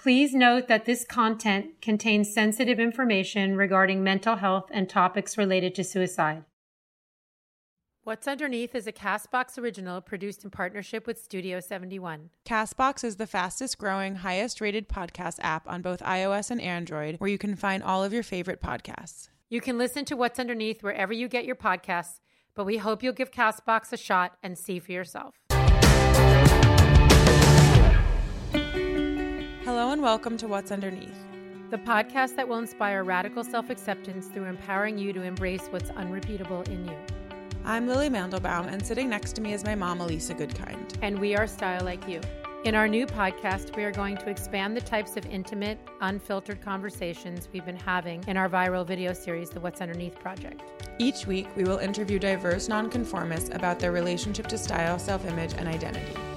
Please note that this content contains sensitive information regarding mental health and topics related to suicide. What's Underneath is a Castbox original produced in partnership with Studio 71. Castbox is the fastest growing, highest rated podcast app on both iOS and Android, where you can find all of your favorite podcasts. You can listen to What's Underneath wherever you get your podcasts, but we hope you'll give Castbox a shot and see for yourself. Hello and welcome to What's Underneath, the podcast that will inspire radical self acceptance through empowering you to embrace what's unrepeatable in you. I'm Lily Mandelbaum, and sitting next to me is my mom, Elisa Goodkind. And we are StyleLikeU. In our new podcast, we are going to expand the types of intimate, unfiltered conversations we've been having in our viral video series, The What's Underneath Project. Each week, we will interview diverse nonconformists about their relationship to style, self image, and identity.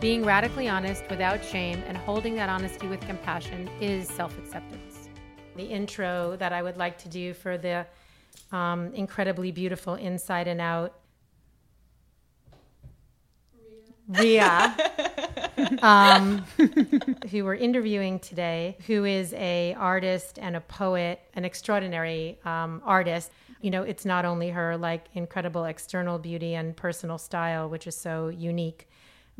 Being radically honest without shame and holding that honesty with compassion is self acceptance. The intro that I would like to do for the um, incredibly beautiful Inside and Out Riya, um, who we're interviewing today, who is a artist and a poet, an extraordinary um, artist. You know, it's not only her like incredible external beauty and personal style, which is so unique,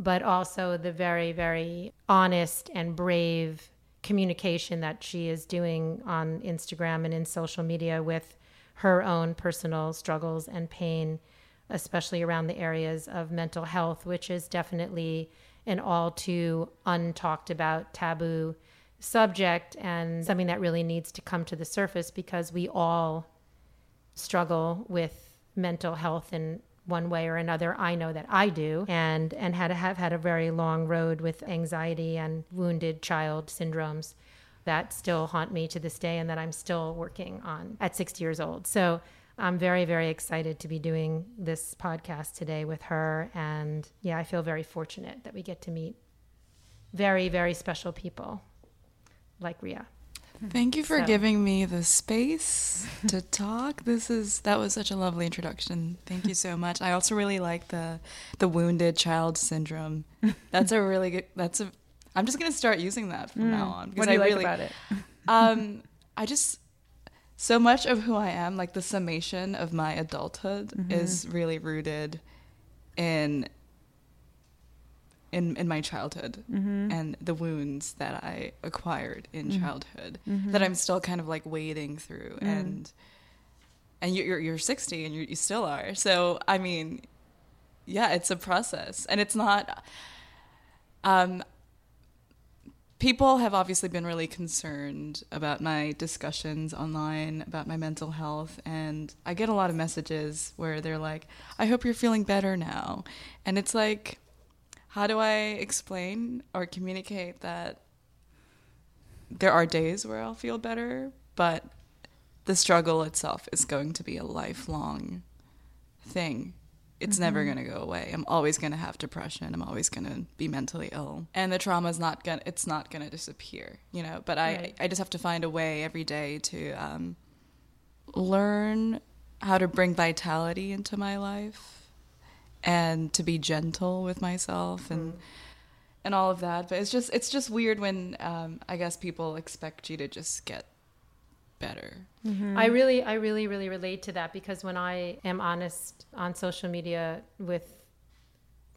but also the very, very honest and brave communication that she is doing on Instagram and in social media with her own personal struggles and pain, especially around the areas of mental health, which is definitely an all too untalked about taboo subject and something that really needs to come to the surface because we all struggle with mental health and one way or another. I know that I do, and and had have had a very long road with anxiety and wounded child syndromes that still haunt me to this day, and that I'm still working on at 60 years old. So. I'm very, very excited to be doing this podcast today with her. And yeah, I feel very fortunate that we get to meet very, very special people like Riya. Thank you for so. giving me the space to talk. This is that was such a lovely introduction. Thank you so much. I also really like the the wounded child syndrome. That's a really good. That's a. I'm just gonna start using that from mm. now on because what do you I like really, about it? um, I just so much of who I am, like the summation of my adulthood, mm-hmm. is really rooted in in in my childhood mm-hmm. and the wounds that I acquired in mm-hmm. childhood mm-hmm. that I'm still kind of like wading through mm. and and you're you're 60 and you you still are so I mean yeah it's a process and it's not um people have obviously been really concerned about my discussions online about my mental health and I get a lot of messages where they're like I hope you're feeling better now and it's like how do I explain or communicate that there are days where I'll feel better, but the struggle itself is going to be a lifelong thing. It's mm-hmm. never going to go away. I'm always going to have depression. I'm always going to be mentally ill. And the trauma is not going to it's not going to disappear, you know, but I right. I just have to find a way every day to um, learn how to bring vitality into my life and to be gentle with myself and mm. and all of that. But it's just it's just weird when um, I guess people expect you to just get better. Mm-hmm. I really I really really relate to that because when I am honest on social media with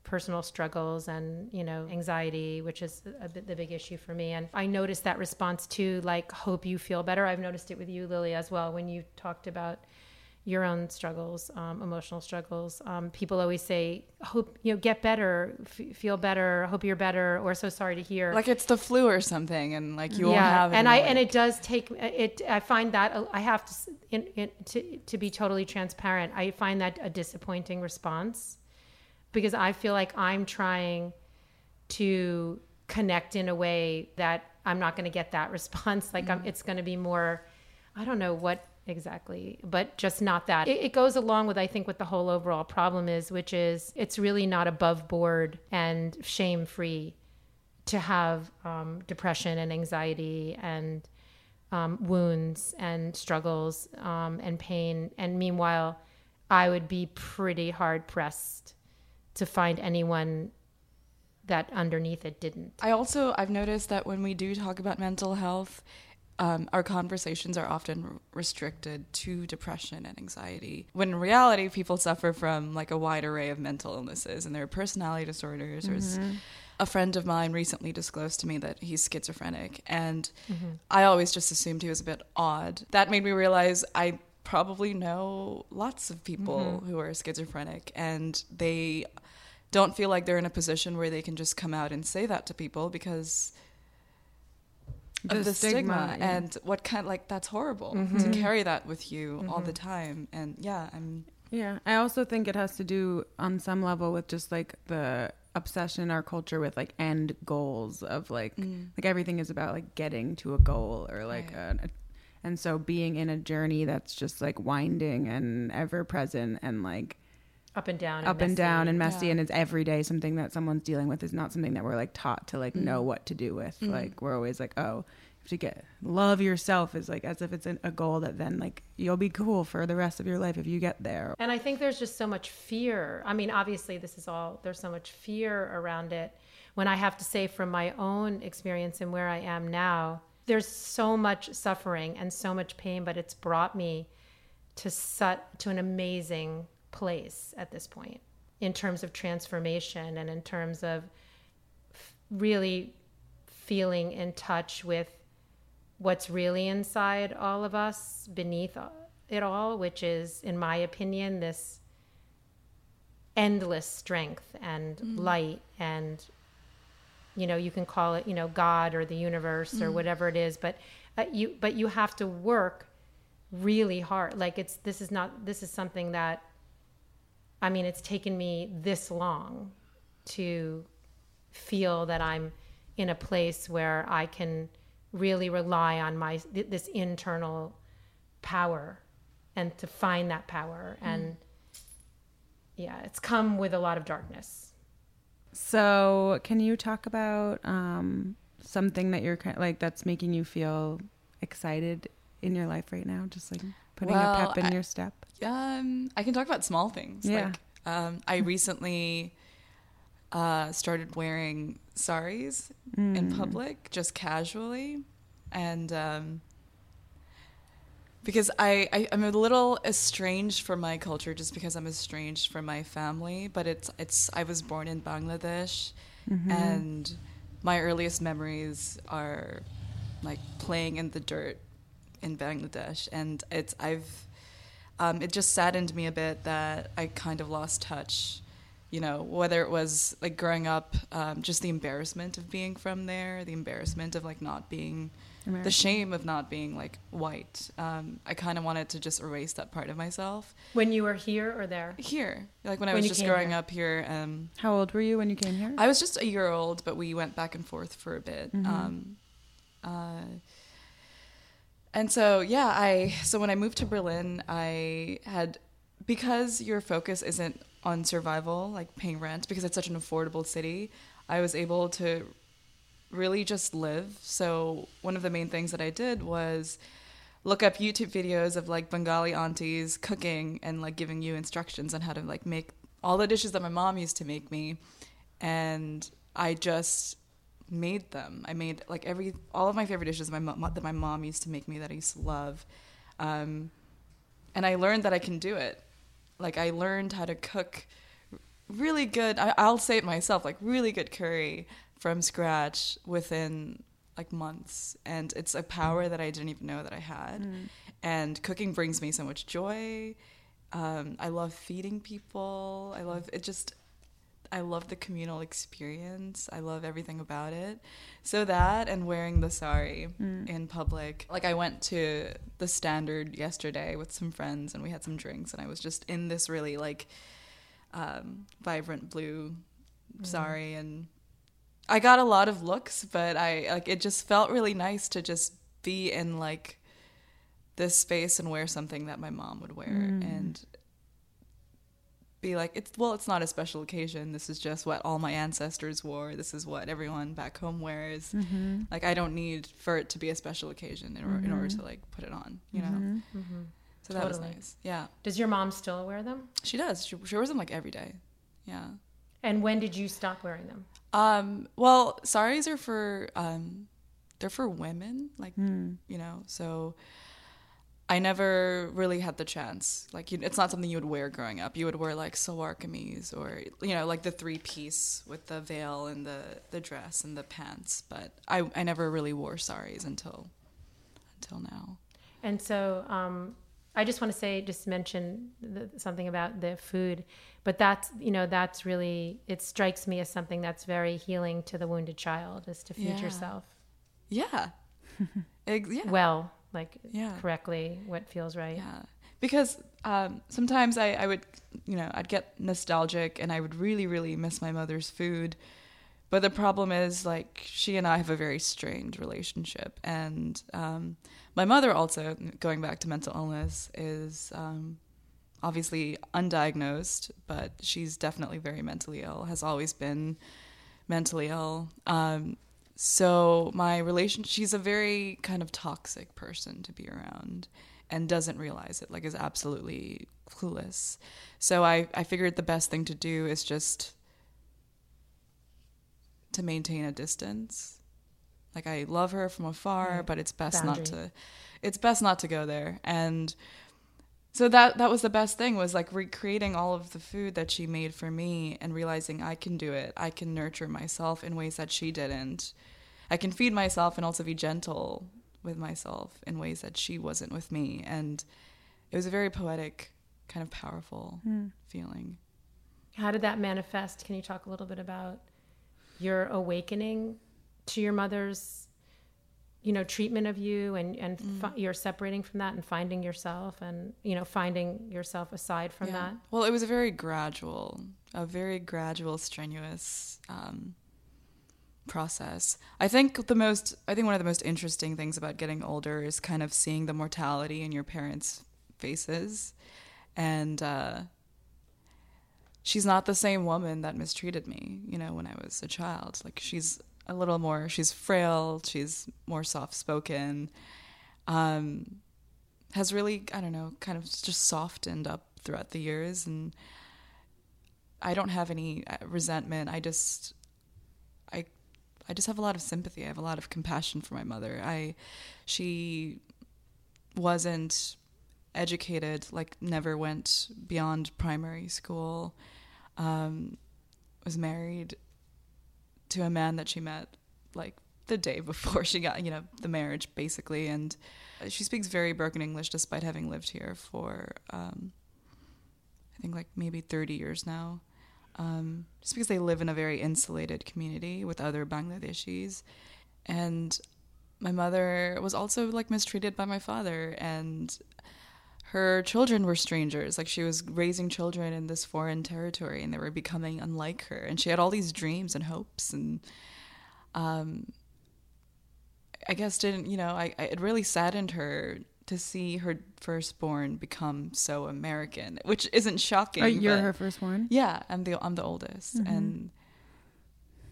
personal struggles and you know anxiety which is a bit the big issue for me and i noticed that response too like hope you feel better i've noticed it with you lily as well when you talked about your own struggles, um, emotional struggles. Um, people always say, "Hope you know, get better, f- feel better, hope you're better," or "So sorry to hear." Like it's the flu or something, and like you yeah. won't have it. And I and it does take it. I find that I have to, in, in, to to be totally transparent. I find that a disappointing response because I feel like I'm trying to connect in a way that I'm not going to get that response. Like mm-hmm. it's going to be more. I don't know what exactly. But just not that. It, it, goes along with i think what the whole overall problem is which is it's really not above board and shame free to have um, depression and anxiety and um, wounds and struggles um, and pain. And meanwhile i would be pretty hard pressed to find anyone that underneath it didn't. I also I've noticed that when we do talk about mental health, um, our conversations are often restricted to depression and anxiety. When in reality, people suffer from like a wide array of mental illnesses, and there are personality disorders. There's mm-hmm. a friend of mine recently disclosed to me that he's schizophrenic, and mm-hmm. I always just assumed he was a bit odd. That made me realize I probably know lots of people mm-hmm. who are schizophrenic, and they don't feel like they're in a position where they can just come out and say that to people because of the, stigma, yeah. and what kind like that's horrible Mm-hmm. to carry that with you all the time and yeah i'm Yeah, I also think it has to do on some level with just like the obsession in our culture with like end goals of like like everything is about like getting to a goal or like Right. a, and so being in a journey that's just like winding and ever present and like Up and down. up and down and messy Yeah. and it's every day something that someone's dealing with is not something that we're like taught to like know mm. what to do with mm. like we're always like oh you have to get love yourself is like as if it's an, a goal that then like you'll be cool for the rest of your life if you get there And I think there's just so much fear. I mean, obviously, this is all, there's so much fear around it. When I have to say from my own experience and where I am now, there's so much suffering and so much pain, but it's brought me to such, to an amazing place at this point in terms of transformation and in terms of f- really feeling in touch with what's really inside all of us beneath it all, which is, in my opinion, this endless strength and light and you know you can call it you know god or the universe or whatever it is but uh, you but you have to work really hard. Like it's this is not this is something that i mean it's taken me this long to feel that i'm in a place where i can really rely on my th- this internal power and to find that power and yeah it's come with a lot of darkness So, can you talk about um, something that you're kind like that's making you feel excited in your life right now? Just like putting a Well, pep in I- your step. um i can talk about small things Yeah. like um i recently uh started wearing saris Mm. in public just casually and um because I, I I'm a little estranged from my culture just because I'm estranged from my family but it's it's I was born in Bangladesh Mm-hmm. and my earliest memories are like playing in the dirt in Bangladesh and it's I've um, it just saddened me a bit that I kind of lost touch you know whether it was like growing up um, just the embarrassment of being from there the embarrassment of like not being the shame of not being like white um, I kind of wanted to just erase that part of myself when you were here or there here like when I was just growing here. up here um, How old were you when you came here? I was just a year old, but we went back and forth for a bit. Mm-hmm. Um, uh, and so, yeah, I so when I moved to Berlin, I had because your focus isn't on survival, like paying rent, because it's such an affordable city. I was able to really just live. So one of the main things that I did was look up YouTube videos of like Bengali aunties cooking and like giving you instructions on how to like make all the dishes that my mom used to make me and I just made them. I made like every all of my favorite dishes my mom, that my mom used to make me that I used to love. Um, and I learned that I can do it. Like I learned how to cook really good. I, I'll say it myself, like really good curry from scratch within like months, and it's a power that I didn't even know that I had. And cooking brings me so much joy. Um, I love feeding people. I love it. Just I love the communal experience. I love everything about it. So that and wearing the sari mm. in public. Like I went to the standard yesterday with some friends and we had some drinks and I was just in this really like um, vibrant blue mm. sari and I got a lot of looks, but I like it just felt really nice to just be in like this space and wear something that my mom would wear mm. and be like it's well it's not a special occasion. This is just what all my ancestors wore. This is what everyone back home wears. Like i don't need for it to be a special occasion in, or, in order to like put it on you know? So that was nice. Yeah. Does your mom still wear them? She does. She, she wears them like every day. Yeah. And when did you stop wearing them? Um, well, saris are for um, they're for women, like you know. So I never really had the chance. Like, you, it's not something you would wear growing up. You would wear like salwar kameez or you know, like the three piece with the veil and the the dress and the pants. But I I never really wore saris until until now. And so um, I just want to say, just mention the, something about the food, but that's you know that's really it strikes me as something that's very healing to the wounded child is to feed Yeah. yourself Yeah. Ex- yeah. well, like Yeah. correctly, what feels right. Yeah, because um, sometimes I, I would, you know, I'd get nostalgic and I would really, really miss my mother's food. But the problem is, like, she and I have a very strained relationship. And um, my mother, also, going back to mental illness, is um, obviously undiagnosed, but she's definitely very mentally ill, has always been mentally ill. Um, so my relation, she's a very kind of toxic person to be around and doesn't realize it, like is absolutely clueless. So I, I figured the best thing to do is just to maintain a distance. Like I love her from afar, Right. but it's best Boundary. not to it's best not to go there. And so that that was the best thing was like recreating all of the food that she made for me and realizing I can do it. I can nurture myself in ways that she didn't. I can feed myself and also be gentle with myself in ways that she wasn't with me and it was a very poetic kind of powerful hmm. feeling. How did that manifest? Can you talk a little bit about your awakening to your mother's, you know, treatment of you, and and fi- you're separating from that and finding yourself, and you know, finding yourself aside from Yeah. that. Well, it was a very gradual, a very gradual, strenuous um, process. I think the most, I think one of the most interesting things about getting older is kind of seeing the mortality in your parents' faces, and uh, she's not the same woman that mistreated me. You know, when I was a child, like she's a little more, she's frail, she's more soft spoken. Um, has really, I don't know, kind of just softened up throughout the years. And I don't have any uh, resentment. I just, I, I just have a lot of sympathy. I have a lot of compassion for my mother. I, she wasn't educated, like never went beyond primary school, um, was married to a man that she met like the day before she got, you know, the marriage basically. And she speaks very broken English despite having lived here for, um, I think like maybe 30 years now. Um, just because they live in a very insulated community with other Bangladeshis. And my mother was also like mistreated by my father and her children were strangers. Like she was raising children in this foreign territory and they were becoming unlike her. And she had all these dreams and hopes and um i guess didn't you know i, I it really saddened her to see her firstborn become so american which isn't shocking Oh, you're but- her firstborn. yeah i'm the i'm the oldest. Mm-hmm. and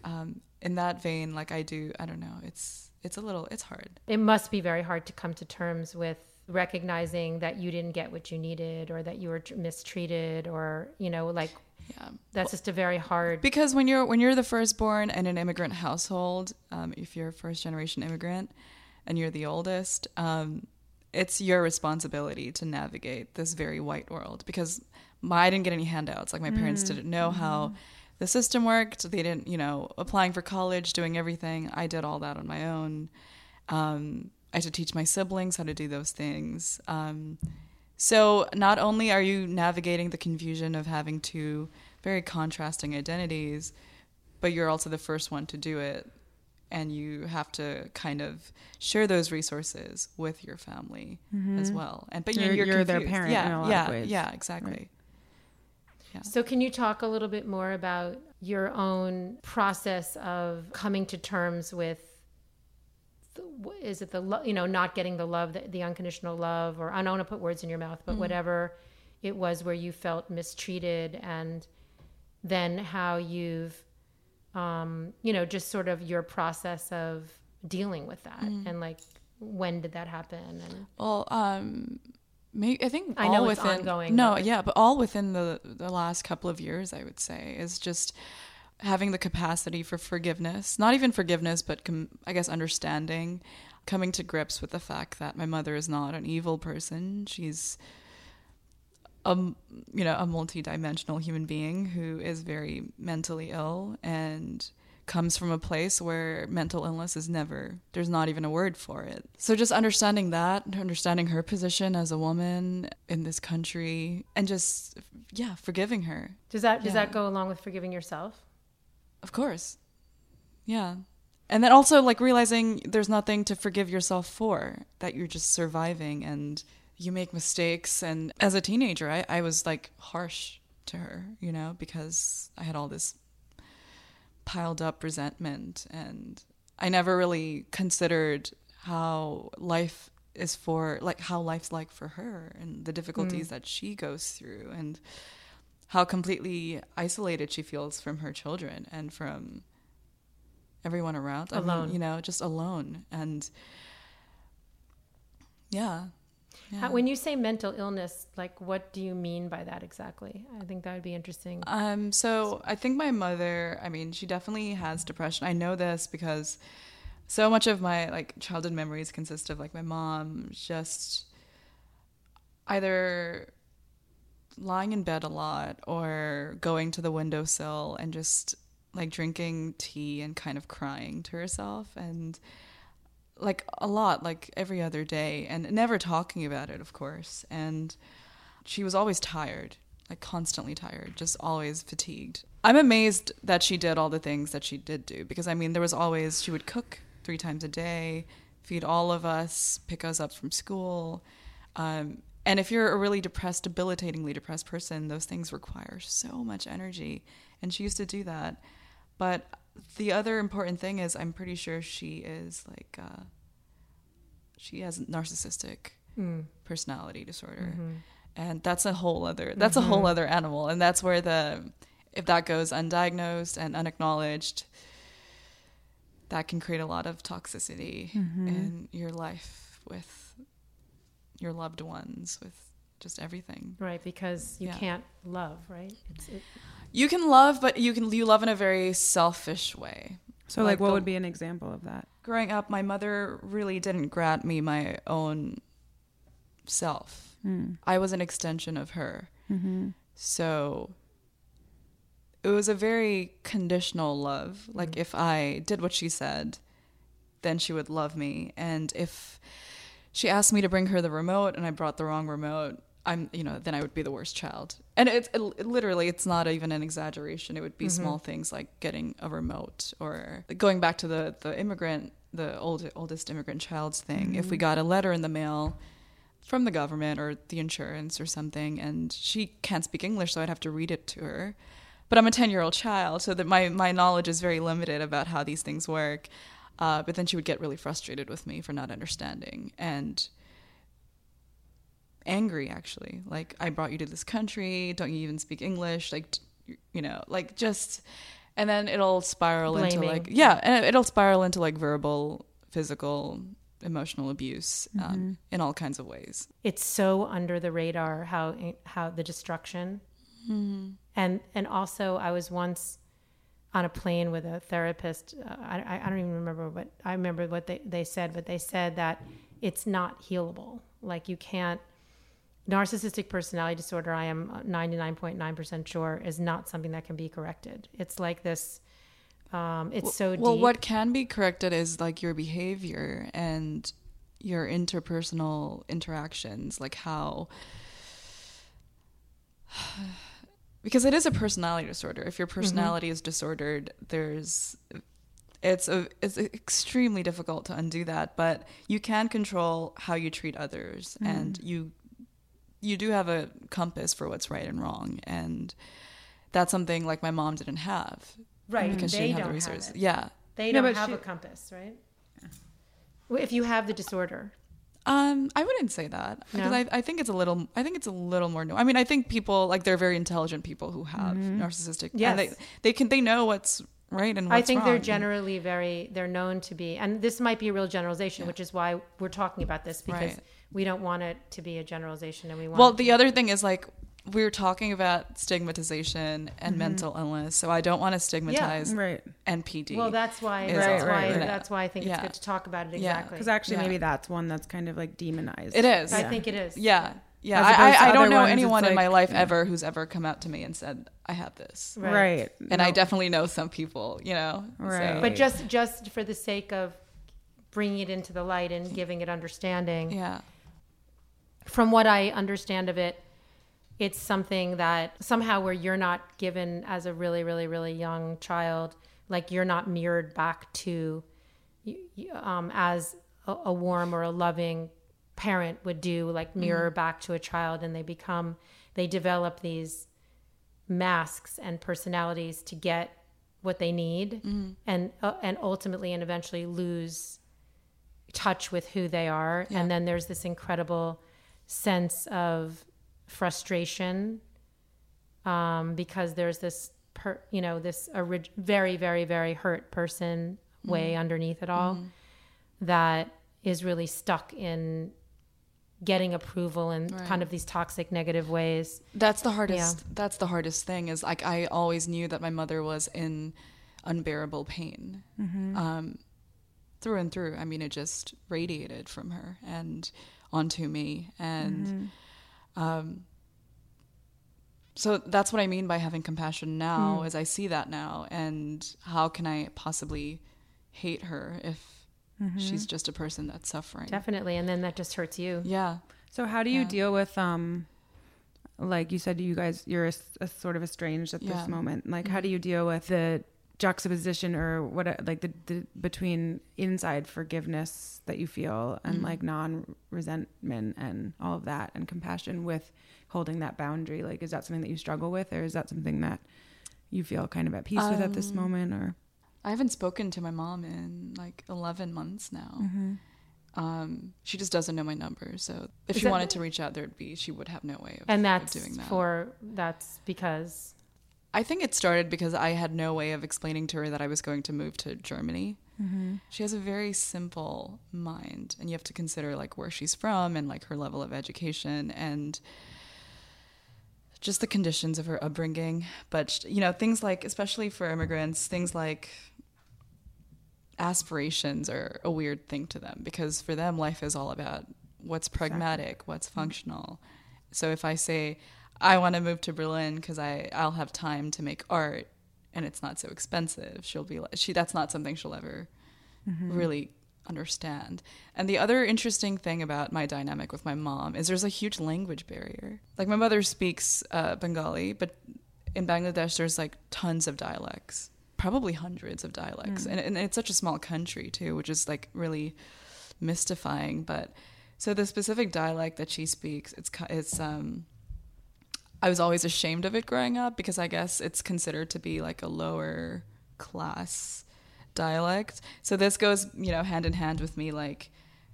um in that vein like i do i don't know. It's it's a little it's hard. It must be very hard to come to terms with recognizing that you didn't get what you needed, or that you were mistreated, or you know, like yeah. that's just a very hard. because when you're when you're the firstborn in an immigrant household um, if you're a first generation immigrant and you're the oldest um, it's your responsibility to navigate this very white world because my, i didn't get any handouts. Like my parents didn't know how the system worked. They didn't you know applying for college doing everything. I did all that on my own. Um, i had to teach my siblings how to do those things um, so not only are you navigating the confusion of having two very contrasting identities, but you're also the first one to do it. And you have to kind of share those resources with your family as well. And but Mm-hmm. You're- you're, you're their parent Yeah, in a lot of yeah, ways. yeah, exactly. Right. So, can you talk a little bit more about your own process of coming to terms with? The- Is it the lo- you know not getting the love, the, the unconditional love, or I don't want to put words in your mouth, but whatever it was where you felt mistreated, and then how you've, um, you know, just sort of your process of dealing with that, and like when did that happen? And Well, um, May I think I all know it's within ongoing, no, but- yeah, but all within the the last couple of years, I would say, is just having the capacity for forgiveness. Not even forgiveness, but com- I guess understanding, coming to grips with the fact that my mother is not an evil person. She's a you know a multi-dimensional human being who is very mentally ill and comes from a place where mental illness is never there's not even a word for it so just understanding that understanding her position as a woman in this country and just yeah forgiving her Does that does Yeah. that go along with forgiving yourself? Of course. Yeah. And then also like realizing there's nothing to forgive yourself for that you're just surviving and you make mistakes. And as a teenager i, I was like harsh to her you know because i had all this piled up resentment. And i never really considered how life is for like how life's like for her and the difficulties mm. that she goes through. And how completely isolated she feels from her children and from everyone around. I mean, Alone. you know, just alone. And yeah. yeah. How, when you say mental illness, like what do you mean by that exactly? I think that would be interesting. Um, so I think my mother, I mean, she definitely has depression. I know this because so much of my like childhood memories consist of like my mom just either lying in bed a lot or going to the windowsill and just like drinking tea and kind of crying to herself and like a lot like every other day and never talking about it of course. And she was always tired like constantly tired just always fatigued. I'm amazed that she did all the things that she did do because i mean there was always she would cook three times a day feed all of us pick us up from school um, and if you're a really depressed debilitatingly depressed person those things require so much energy. And she used to do that. But the other important thing is i'm pretty sure she is like uh, she has narcissistic Mm. personality disorder. Mm-hmm. and that's a whole other that's a whole other animal. And that's where the if that goes undiagnosed and unacknowledged that can create a lot of toxicity in your life with your loved ones with just everything Right, because you Yeah. can't love, right? It's, it, you can love but you can you love in a very selfish way So, like, Like what the- would be an example of that? growing up my mother really didn't grant me my own self Mm. i was an extension of her Mm-hmm. So it was a very conditional love. Like if I did what she said, then she would love me. And if she asked me to bring her the remote and I brought the wrong remote, I'm, you know, then I would be the worst child. And it's it, literally, it's not even an exaggeration. It would be small mm-hmm. things like getting a remote or going back to the the immigrant, the old oldest immigrant child's thing. If we mm-hmm. got a letter in the mail from the government or the insurance or something and she can't speak english so i'd have to read it to her but i'm a 10 year old child so that my, my knowledge is very limited about how these things work uh, but then she would get really frustrated with me for not understanding and angry actually. Like i brought you to this country. Don't you even speak english? Like you know like just and then it'll spiral into like yeah and it'll spiral into like verbal physical emotional abuse um, in all kinds of ways. It's so under the radar how how the destruction and and also i was once on a plane with a therapist uh, I, I don't even remember what i remember what they, they said but they said that it's not healable. Like you can't narcissistic personality disorder i am 99.9% sure is not something that can be corrected. It's like this um, it's so well what can be corrected is like your behavior and your interpersonal interactions like how because it is a personality disorder. If your mm-hmm. personality is disordered there's it's a it's extremely difficult to undo that but you can control how you treat others mm. and you you do have a compass for what's right and wrong. And that's something like my mom didn't have right because they she didn't don't have the have resources. it. Yeah. they No, don't but have she- a compass right? Well, if you have the disorder Um, I wouldn't say that because? I, I think it's a little. I think it's a little more. new. I mean, I think people like they're very intelligent people who have narcissistic. Yes. and they they can they know what's right and what's I think they're generally very they're known to be and this might be a real generalization, Yeah. which is why we're talking about this because Right. we don't want it to be a generalization and we want Well, the other thing is like we were talking about stigmatization and mm-hmm. mental illness, so I don't want to stigmatize Right. NPD. Well, that's why. is That's all- why. right, right. That's why I think Yeah. it's good to talk about it exactly. Because actually, Yeah. maybe that's one that's kind of like demonized. it is. I think it is. Yeah, yeah. I, I, I don't know ones, it's anyone in my life yeah. ever who's ever come out to me and said, "I have this," Right. Right. and I definitely know some people. You know, So- Right. But just just for the sake of bringing it into the light and giving it understanding, yeah, from what I understand of it, it's something that somehow where you're not given as a really, really, really young child, like you're not mirrored back to um, as a, a warm or a loving parent would do, like mirror back to a child, and they become, they develop these masks and personalities to get what they need, and uh, and ultimately and eventually lose touch with who they are, Yeah. and then there's this incredible sense of frustration um, because there's this per, you know this orig- very very very hurt person way underneath it all that is really stuck in getting approval in Right. kind of these toxic negative ways that's the hardest. That's the hardest thing. Is like I always knew that my mother was in unbearable pain, um, through and through. I mean, it just radiated from her and onto me, and um, so that's what I mean by having compassion now. Is I see that now, and how can I possibly hate her if she's just a person that's suffering? definitely and then that just hurts you Yeah. So how do you Yeah. deal with um like you said you guys you're a, a sort of estranged at Yeah. this moment. Like how do you deal with the juxtaposition or what like the, the between inside forgiveness that you feel and like non-resentment and all of that and compassion with holding that boundary like is that something that you struggle with or is that something that you feel kind of at peace with at this Um, moment or I haven't spoken to my mom in like 11 months now. Mm-hmm. Um, she just doesn't know my number. So if Is she that- wanted to reach out, there'd be, she would have no way of, and of that's doing that. for that's because I think it started because I had no way of explaining to her that I was going to move to Germany. Mm-hmm. She has a very simple mind, and you have to consider like where she's from and like her level of education and just the conditions of her upbringing. But you know, things like, especially for immigrants, things like aspirations are a weird thing to them because for them, life is all about what's pragmatic, what's functional. So if I say I want to move to Berlin because I I'll have time to make art and it's not so expensive, she'll be she that's not something she'll ever really understand. And the other interesting thing about my dynamic with my mom is there's a huge language barrier. Like my mother speaks uh, Bengali, but in Bangladesh there's like tons of dialects, probably hundreds of dialects, and, and it's such a small country too, which is like really mystifying. But so the specific dialect that she speaks, it's it's um. I was always ashamed of it growing up because I guess it's considered to be like a lower class dialect. So this goes, you know, hand in hand with me like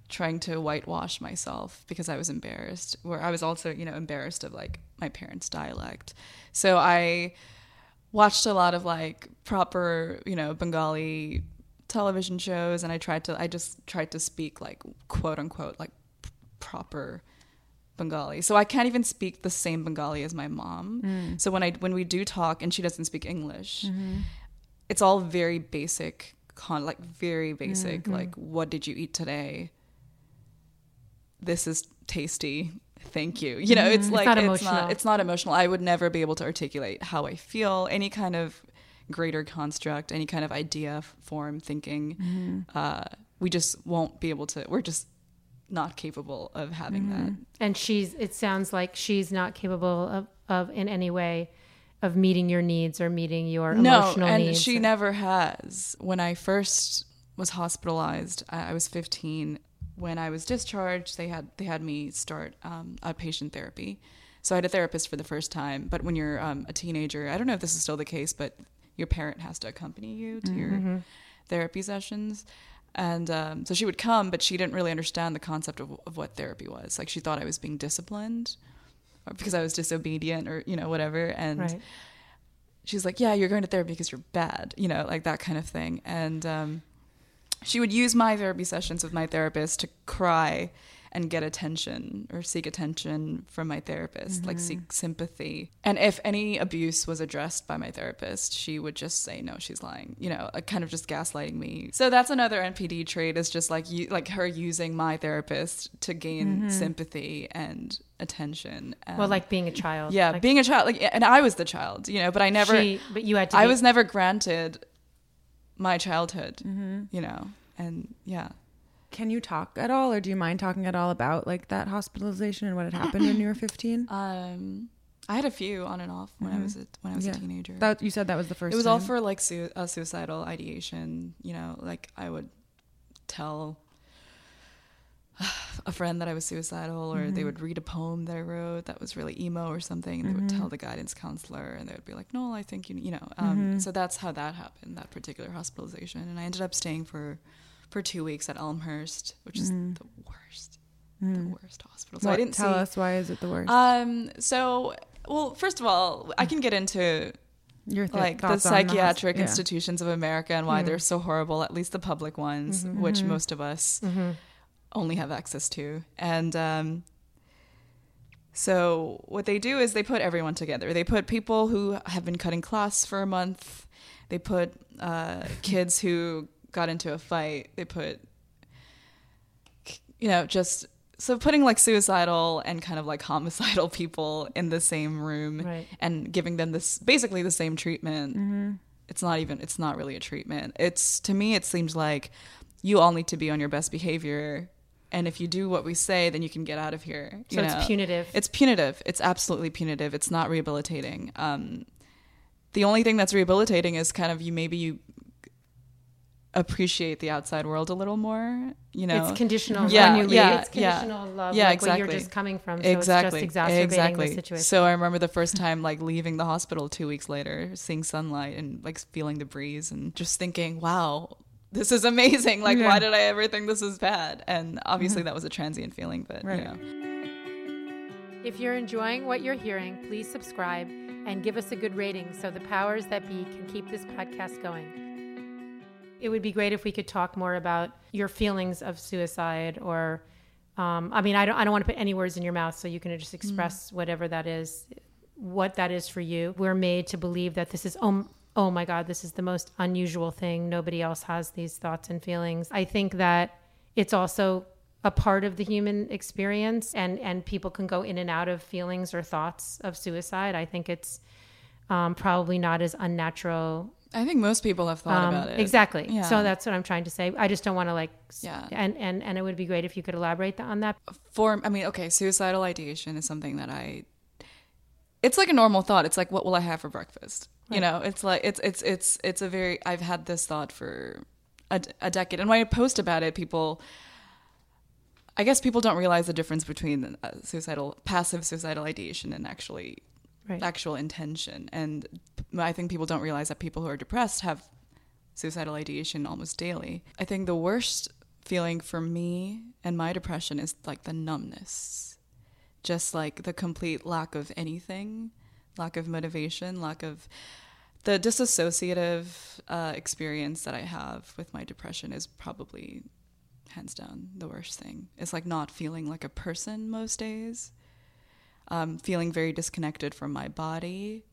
trying to whitewash myself because I was embarrassed. Where I was also, you know, embarrassed of like my parents' dialect. So I watched a lot of like proper, you know, Bengali television shows and I tried to I just tried to speak like quote unquote like proper Bengali. So I can't even speak the same Bengali as my mom. Mm. So when I when we do talk and she doesn't speak English, mm-hmm. it's all very basic con like very basic mm-hmm. like what did you eat today? This is tasty. Thank you. You know, it's mm-hmm. like it's not it's emotional. not it's not emotional. I would never be able to articulate how I feel, any kind of greater construct, any kind of idea, form, thinking. Uh, we just won't be able to. We're just not capable of having that. and she's it sounds like she's not capable of, of in any way of meeting your needs or meeting your no, emotional and needs she never has. When I first was hospitalized, I, I was 15. When I was discharged, they had they had me start um, outpatient therapy. So I had a therapist for the first time. But when you're um, a teenager, I don't know if this is still the case, but your parent has to accompany you to your therapy sessions. And um, so she would come, but she didn't really understand the concept of, of what therapy was. Like she thought I was being disciplined or because I was disobedient or you know whatever. And right she's like, "Yeah, you're going to therapy because you're bad," you know, like that kind of thing. And um, she would use my therapy sessions with my therapist to cry and get attention or seek attention from my therapist, like seek sympathy. And if any abuse was addressed by my therapist, she would just say, "No, she's lying," you know, uh, kind of just gaslighting me. So that's another NPD trait is just like you, like her using my therapist to gain sympathy and attention. well, Um, like being a child. yeah, Like, being a child, like, and I was the child, you know, but I never, she- but you had to. I be- was never granted my childhood, you know, and yeah. Can you talk at all, or do you mind talking at all about like that hospitalization and what had happened when you were 15? Um, I had a few on and off when I was a, when I was Yeah. a teenager. That you said that was the first. it was all for like su- uh, suicidal ideation, you know, like I would tell a friend that I was suicidal, or they would read a poem that I wrote that was really emo or something, and they would tell the guidance counselor, and they would be like, "No, I think you, you know." Um, So that's how that happened, that particular hospitalization, and I ended up staying for for two weeks at Elmhurst, which is the worst, the worst hospital. So What- I didn't tell see, us why is it the worst? Um, so well, first of all, I can get into Your th- like the thoughts on hosp- psychiatric yeah. institutions of America and why they're so horrible, at least the public ones, which most of us only have access to. And um, so what they do is they put everyone together. They put people who have been cutting class for a month. They put uh, kids who got into a fight. They put, you know, just so putting like suicidal and kind of like homicidal people in the same room Right. and giving them this basically the same treatment. It's not even. It's not really a treatment. It's to me. It seems like you all need to be on your best behavior. And if you do what we say, then you can get out of here. So you it's punitive. It's punitive. It's absolutely punitive. It's not rehabilitating. Um, the only thing that's rehabilitating is kind of you maybe you appreciate the outside world a little more. You know, It's conditional. Yeah, when you leave. yeah, It's yeah. conditional love. Yeah, like where you're just coming from. So exactly, it's just exacerbating exactly. the situation. So I remember the first time like leaving the hospital two weeks later, seeing sunlight and like feeling the breeze and just thinking, wow. This is amazing. Like, Yeah. why did I ever think this was bad? And obviously, mm-hmm. that was a transient feeling, but Right. you know. If you're enjoying what you're hearing, please subscribe and give us a good rating so the powers that be can keep this podcast going. It would be great if we could talk more about your feelings of suicide or um, I mean, I don't, I don't want to put any words in your mouth, so you can just express whatever that is, what that is for you. We're made to believe that this is, oh, oh my God, this is the most unusual thing. Nobody else has these thoughts and feelings. I think that it's also a part of the human experience and and people can go in and out of feelings or thoughts of suicide i think it's um, probably not as unnatural I think most people have thought um, about it. exactly Yeah. so that's what i'm trying to say i just don't want to like Yeah. and and and it would be great if you could elaborate on that for I mean, okay, suicidal ideation is something that I it's like a normal thought. It's like what will I have for breakfast? You know, it's like it's it's it's it's a very I've had this thought for a, a decade. And when I post about it, people I guess people don't realize the difference between uh, suicidal passive suicidal ideation and actually right actual intention. And I think people don't realize that people who are depressed have suicidal ideation almost daily. I think the worst feeling for me and my depression is like the numbness. Just like the complete lack of anything, lack of motivation, lack of the disassociative uh, experience that I have with my depression is probably hands down the worst thing. It's like not feeling like a person most days um, feeling very disconnected from my body,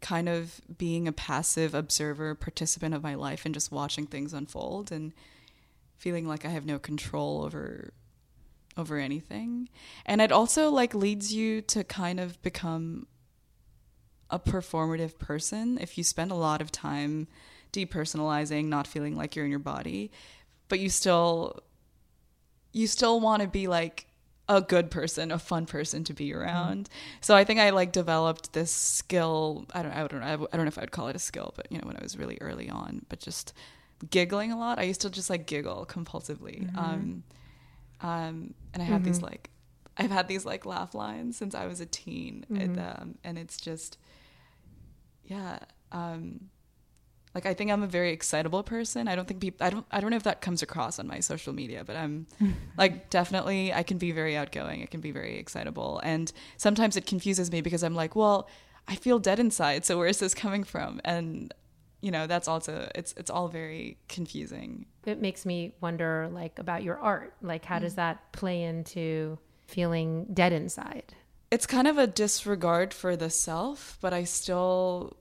kind of being a passive observer, participant of my life, and just watching things unfold, and feeling like I have no control over over anything. And it also like leads you to kind of become a performative person if you spend a lot of time depersonalizing, not feeling like you're in your body, but you still you still want to be like a good person, a fun person to be around. So I think I like developed this skill. I don't, I don't know. I don't know if I'd call it a skill, but you know, when I was really early on, but just giggling a lot. I used to just like giggle compulsively. Um, um, and I had these like, I've had these like laugh lines since I was a teen, and, um, and it's just, yeah. Um, like I think I'm a very excitable person. I don't think people I don't I don't know if that comes across on my social media, but I'm mm-hmm. like definitely I can be very outgoing. I can be very excitable. And sometimes it confuses me because I'm like, well, I feel dead inside. So where is this coming from? And you know, that's also it's it's all very confusing. It makes me wonder like about your art. Like how does mm. that play into feeling dead inside? It's kind of a disregard for the self, but I still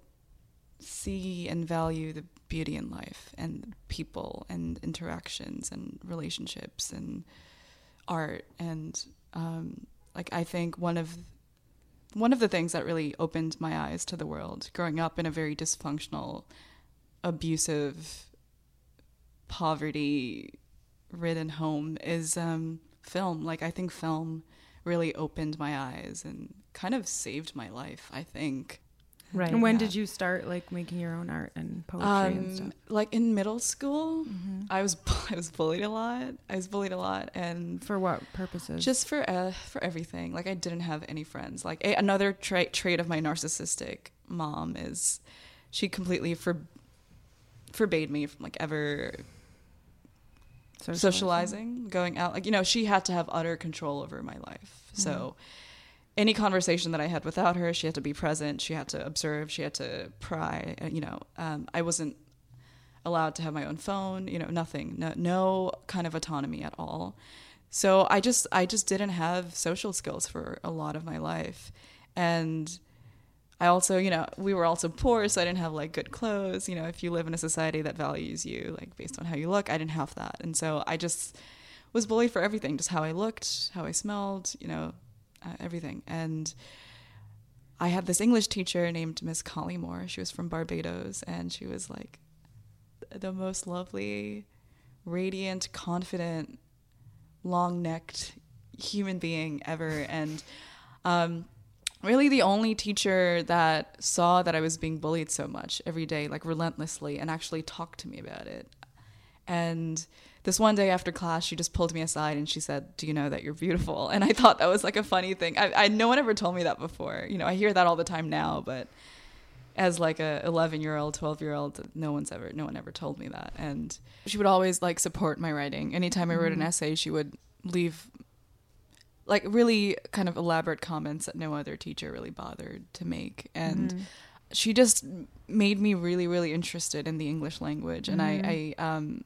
see and value the beauty in life and people and interactions and relationships and art and um, like I think one of one of the things that really opened my eyes to the world growing up in a very dysfunctional, abusive, poverty ridden home is um, film. Like, I think film really opened my eyes and kind of saved my life, I think. Right. And when Yeah. did you start like making your own art and poetry and Um, stuff? like in middle school, I was I was bullied a lot. I was bullied a lot, and For what purposes? just for uh, for everything. Like I didn't have any friends. Like a, another trait trait of my narcissistic mom is she completely for, forbade me from like ever socializing, going out. Like you know, she had to have utter control over my life. So any conversation that I had without her, she had to be present. She had to observe. She had to pry. uh, You know, um, I wasn't allowed to have my own phone. You know, nothing. No, no kind of autonomy at all. So I just, I just didn't have social skills for a lot of my life, and I also, you know, we were also poor, so I didn't have like good clothes. You know, if you live in a society that values you like based on how you look, I didn't have that, and so I just was bullied for everything, just how I looked, how I smelled, you know, uh, everything. And I had this English teacher named Miss Collymore. She was from Barbados, and she was like the most lovely, radiant, confident, long necked human being ever. And um, really the only teacher that saw that I was being bullied so much every day, like relentlessly, and actually talked to me about it. And this one day after class, she just pulled me aside and she said, "Do you know that you're beautiful?" And I thought that was like a funny thing. I, I no one ever told me that before. You know, I hear that all the time now, but as like a 11 year old 12 year old no one's ever no one ever told me that. And she would always like support my writing. Anytime i wrote an mm-hmm. essay she would leave like really kind of elaborate comments that no other teacher really bothered to make. And mm-hmm. she just made me really really interested in the english language. And i mm-hmm. i um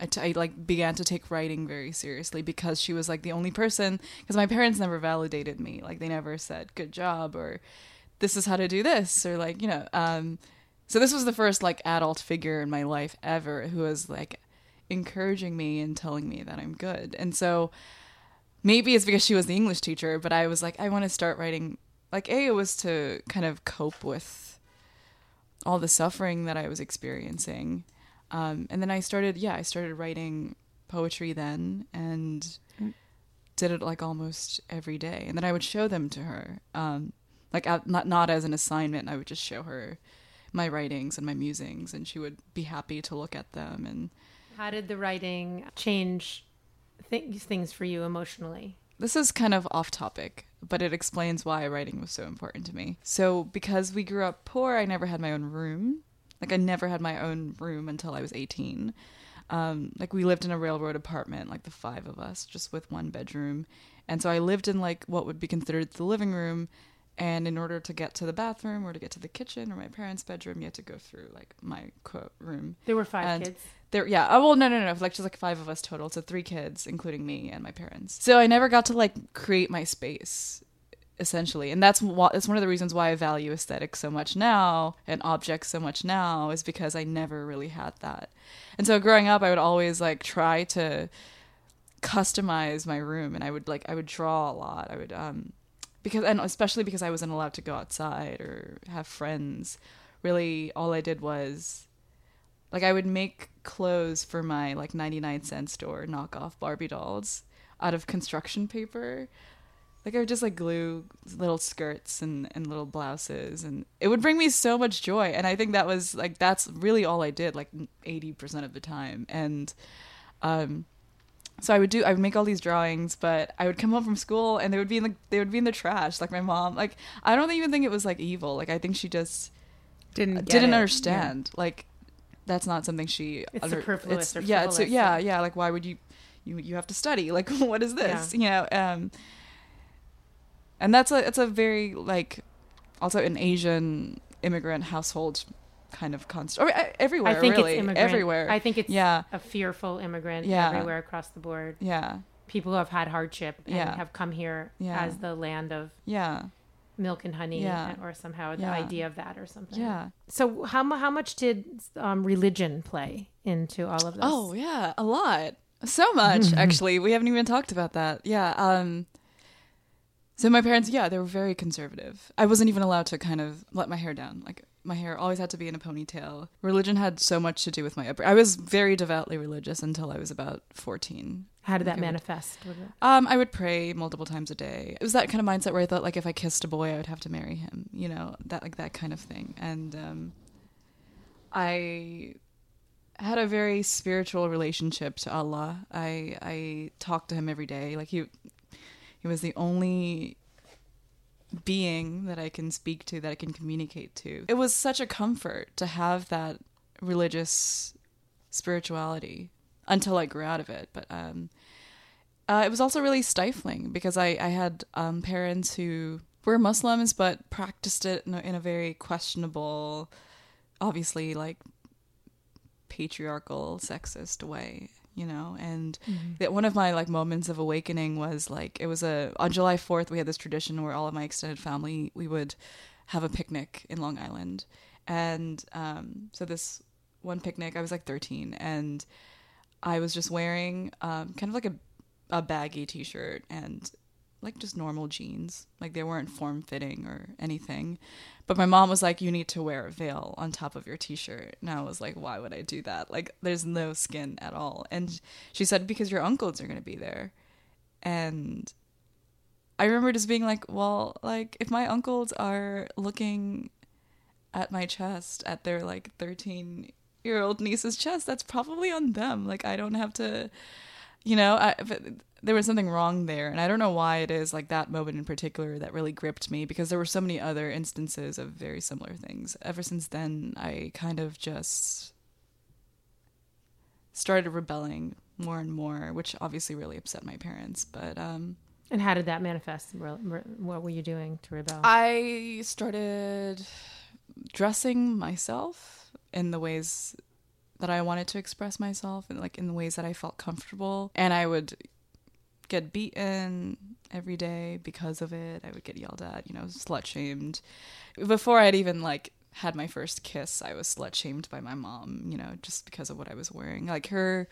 I, t- I like began to take writing very seriously because she was like the only person because my parents never validated me. Like they never said good job or this is how to do this or like you know um so this was the first like adult figure in my life ever who was like encouraging me and telling me that I'm good. And so maybe it's because she was the English teacher but I was like I want to start writing like a it was to kind of cope with all the suffering that I was experiencing um and then I started yeah I started writing poetry then and did it like almost every day. And then I would show them to her um like not not as an assignment. I would just show her my writings and my musings and she would be happy to look at them and How did the writing change th- things for you emotionally? this is kind of off topic but it explains why writing was so important to me. So because we grew up poor i never had my own room like i never had my own room until i was 18 um, like we lived in a railroad apartment like the five of us just with one bedroom. And so i lived in like what would be considered the living room. And in order to get to the bathroom or to get to the kitchen or my parents bedroom you had to go through like my quote room. There were five And kids. there yeah. Oh well no no no. Like just like five of us total. So three kids including me and my parents. So i never got to like create my space essentially. And that's why that's one of the reasons why i value aesthetics so much now and objects so much now is because i never really had that. And so growing up i would always like try to customize my room and i would like i would draw a lot. I would um because and especially because i wasn't allowed to go outside or have friends really all i did was like I would make clothes for my like 99 cent store knockoff Barbie dolls out of construction paper. Like I would just like glue little skirts and, and little blouses and it would bring me so much joy and I think that was like that's really all I did like 80% of the time and um so I would do I would make all these drawings but I would come home from school and they would be in the they would be in the trash like my mom like I don't even think it was like evil like I think she just didn't get didn't it. understand like that's not something she It's under- superfluous or yeah it's yeah yeah. yeah like why would you you you have to study like what is this you know um and that's a it's a very like also an Asian immigrant household kind of constant. Or everywhere, I think really, it's immigrant. everywhere. I think it's yeah, a fearful immigrant Yeah. everywhere across the board. yeah, People who have had hardship and Yeah. have come here Yeah. as the land of yeah, milk and honey, Yeah. or somehow the idea of that or something. yeah. So how how much did um, religion play into all of this? Oh yeah, a lot. So much actually. We haven't even talked about that. Yeah. Um so my parents, yeah, they were very conservative. I wasn't even allowed to kind of let my hair down. Like my hair always had to be in a ponytail. Religion had so much to do with my upbringing. I was very devoutly religious until I was about 14. how did that manifest? Was it- Um, I would pray multiple times a day. It was that kind of mindset where I thought like if I kissed a boy, I would have to marry him. You know, that like that kind of thing. And um, I had a very spiritual relationship to Allah. I I talked to him every day. Like he he was the only being that I can speak to, that I can communicate to. It was such a comfort to have that religious spirituality until I grew out of it. But um, uh, it was also really stifling because I, I had um, parents who were Muslims but practiced it in a, in a very questionable, obviously like patriarchal, sexist way, you know. And that one of my like moments of awakening was like it was a on July Fourth we had this tradition where all of my extended family we would have a picnic in Long Island, and um, so this one picnic I was like thirteen and I was just wearing um, kind of like a a baggy t-shirt and like just normal jeans. Like they weren't form fitting or anything. But my mom was like you need to wear a veil on top of your t-shirt. And i was like why would i do that? Like there's no skin at all. And she said because your uncles are going to be there. And i remember just being like well like if my uncles are looking at my chest at their like 13 year old niece's chest that's probably on them. Like i don't have to you know I, there was something wrong there and i don't know why it is like that moment in particular that really gripped me because there were so many other instances of very similar things ever since then i kind of just started rebelling more and more which obviously really upset my parents but um And how did that manifest? What were you doing to rebel? I started dressing myself in the ways that I wanted to express myself and like in the ways that I felt comfortable and I would get beaten every day because of it. I would get yelled at, you know, slut shamed. Before I'd even like had my first kiss, I was slut shamed by my mom, you know, just because of what I was wearing. Like her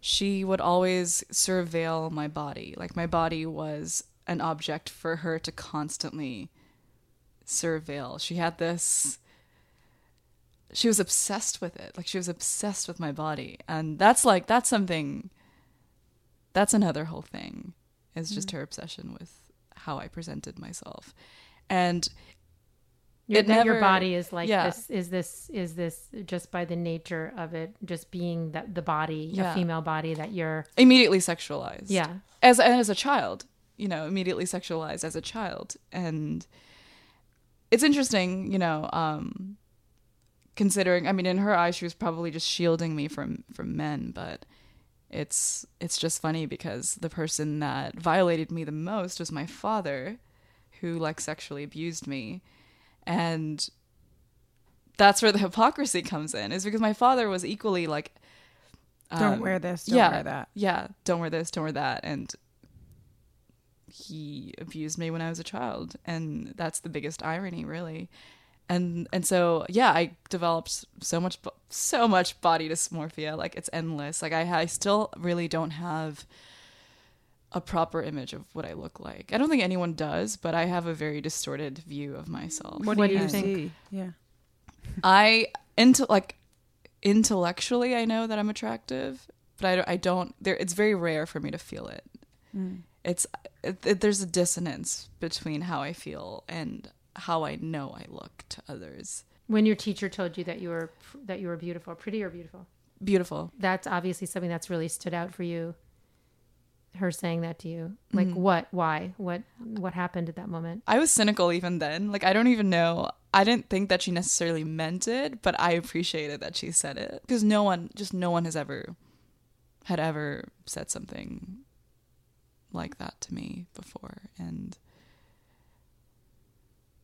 she would always surveil my body. Like my body was an object for her to constantly surveil. She had this she was obsessed with it. Like she was obsessed with my body. And that's like that's something that's another whole thing. Is just her obsession with how I presented myself. And your, that your body is like yeah. this. Is this is this just by the nature of it, just being that the body, Yeah. a female body that you're. immediately sexualized. Yeah. as as a child, you know, immediately sexualized as a child, and it's interesting, you know, um, considering. I mean, in her eyes, she was probably just shielding me from from men, but it's it's just funny because the person that violated me the most was my father, who like sexually abused me, and that's where the hypocrisy comes in. Is because my father was equally like. Don't um, wear this. Don't yeah, wear that. yeah, don't wear this, don't wear that. And he abused me when I was a child. And that's the biggest irony, really. And and so yeah, I developed so much so much body dysmorphia, like it's endless. Like I I still really don't have a proper image of what I look like. I don't think anyone does, but I have a very distorted view of myself. What do you And think? see? Yeah. I into like intellectually I know that I'm attractive, but I don't, I don't there it's very rare for me to feel it. Mm. It's it, it, there's a dissonance between how I feel and how I know I look to others. When your teacher told you that you were that you were beautiful, pretty or beautiful, Beautiful. that's obviously something that's really stood out for you. Her saying that to you, like Mm-hmm. what, why, what, what happened at that moment? I was cynical even then. Like I don't even know. I didn't think that she necessarily meant it, but I appreciated that she said it because no one, just no one has ever had ever said something like that to me before, and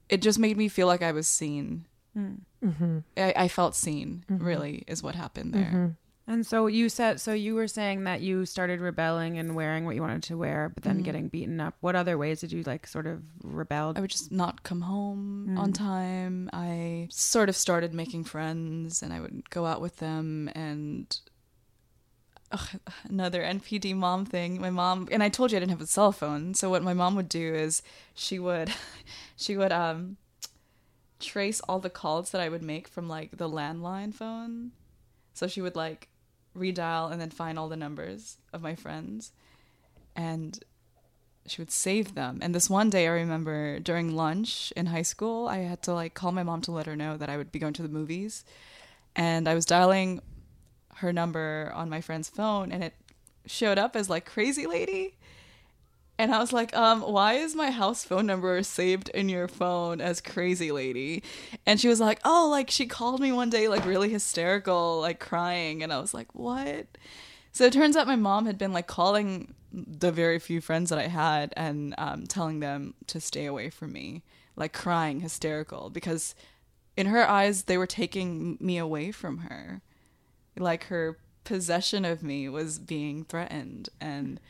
it just made me feel like I was seen. Mm. Mm-hmm. I, I felt seen. Mm-hmm. Really, is what happened there. Mm-hmm. And so you said, so you were saying that you started rebelling and wearing what you wanted to wear, but then mm-hmm. getting beaten up. What other ways did you like sort of rebel? I would just not come home mm. on time. I sort of started making friends and I would go out with them and ugh, another NPD mom thing. My mom and I told you I didn't have a cell phone. So what my mom would do is she would she would um trace all the calls that I would make from like the landline phone. So she would like redial and then find all the numbers of my friends and she would save them. And this one day I remember during lunch in high school, I had to like call my mom to let her know that I would be going to the movies. And I was dialing her number on my friend's phone and it showed up as like crazy lady. And I was like, um, why is my house phone number saved in your phone as crazy lady? And she was like, oh, like she called me one day, like really hysterical, like crying. And I was like, what? So it turns out my mom had been like calling the very few friends that I had and um, telling them to stay away from me, like crying hysterical because in her eyes they were taking me away from her. Like her possession of me was being threatened and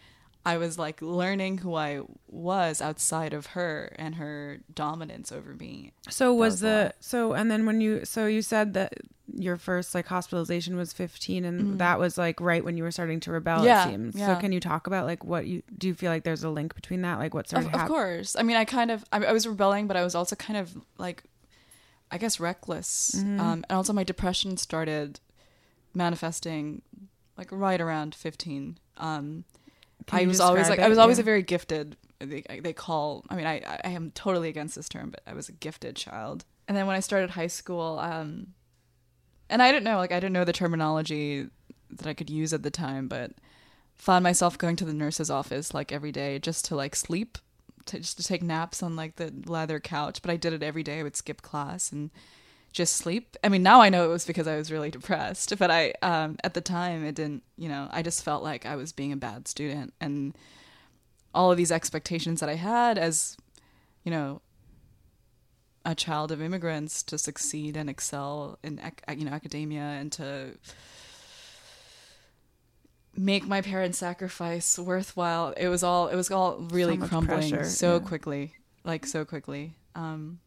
I was like learning who I was outside of her and her dominance over me. So was, was the so and then when you so you said that your first like hospitalization was 15 and that was like right when you were starting to rebel Mm-hmm. Yeah, it seems. yeah. So can you talk about like what you do you feel like there's a link between that like what started Of, of happening? course. I mean, I kind of, I, I was rebelling, but I was also kind of like, I guess, reckless. Mm-hmm. Um, and also, my depression started manifesting like right around 15. Um, Can I was always like, I was always Yeah. a very gifted, they, they call, I mean, I, I am totally against this term, but I was a gifted child. And then when I started high school, um, and I didn't know, like, I didn't know the terminology that I could use at the time, but found myself going to the nurse's office like every day just to like sleep, to, just to take naps on like the leather couch. But I did it every day. I would skip class and just sleep. I mean, now I know it was because I was really depressed, but I, um, at the time, it didn't, you know, I just felt like I was being a bad student and all of these expectations that I had as, you know, a child of immigrants to succeed and excel in you know academia and to make my parents sacrifice worthwhile it was all it was all really much crumbling pressure, so yeah. quickly like so quickly um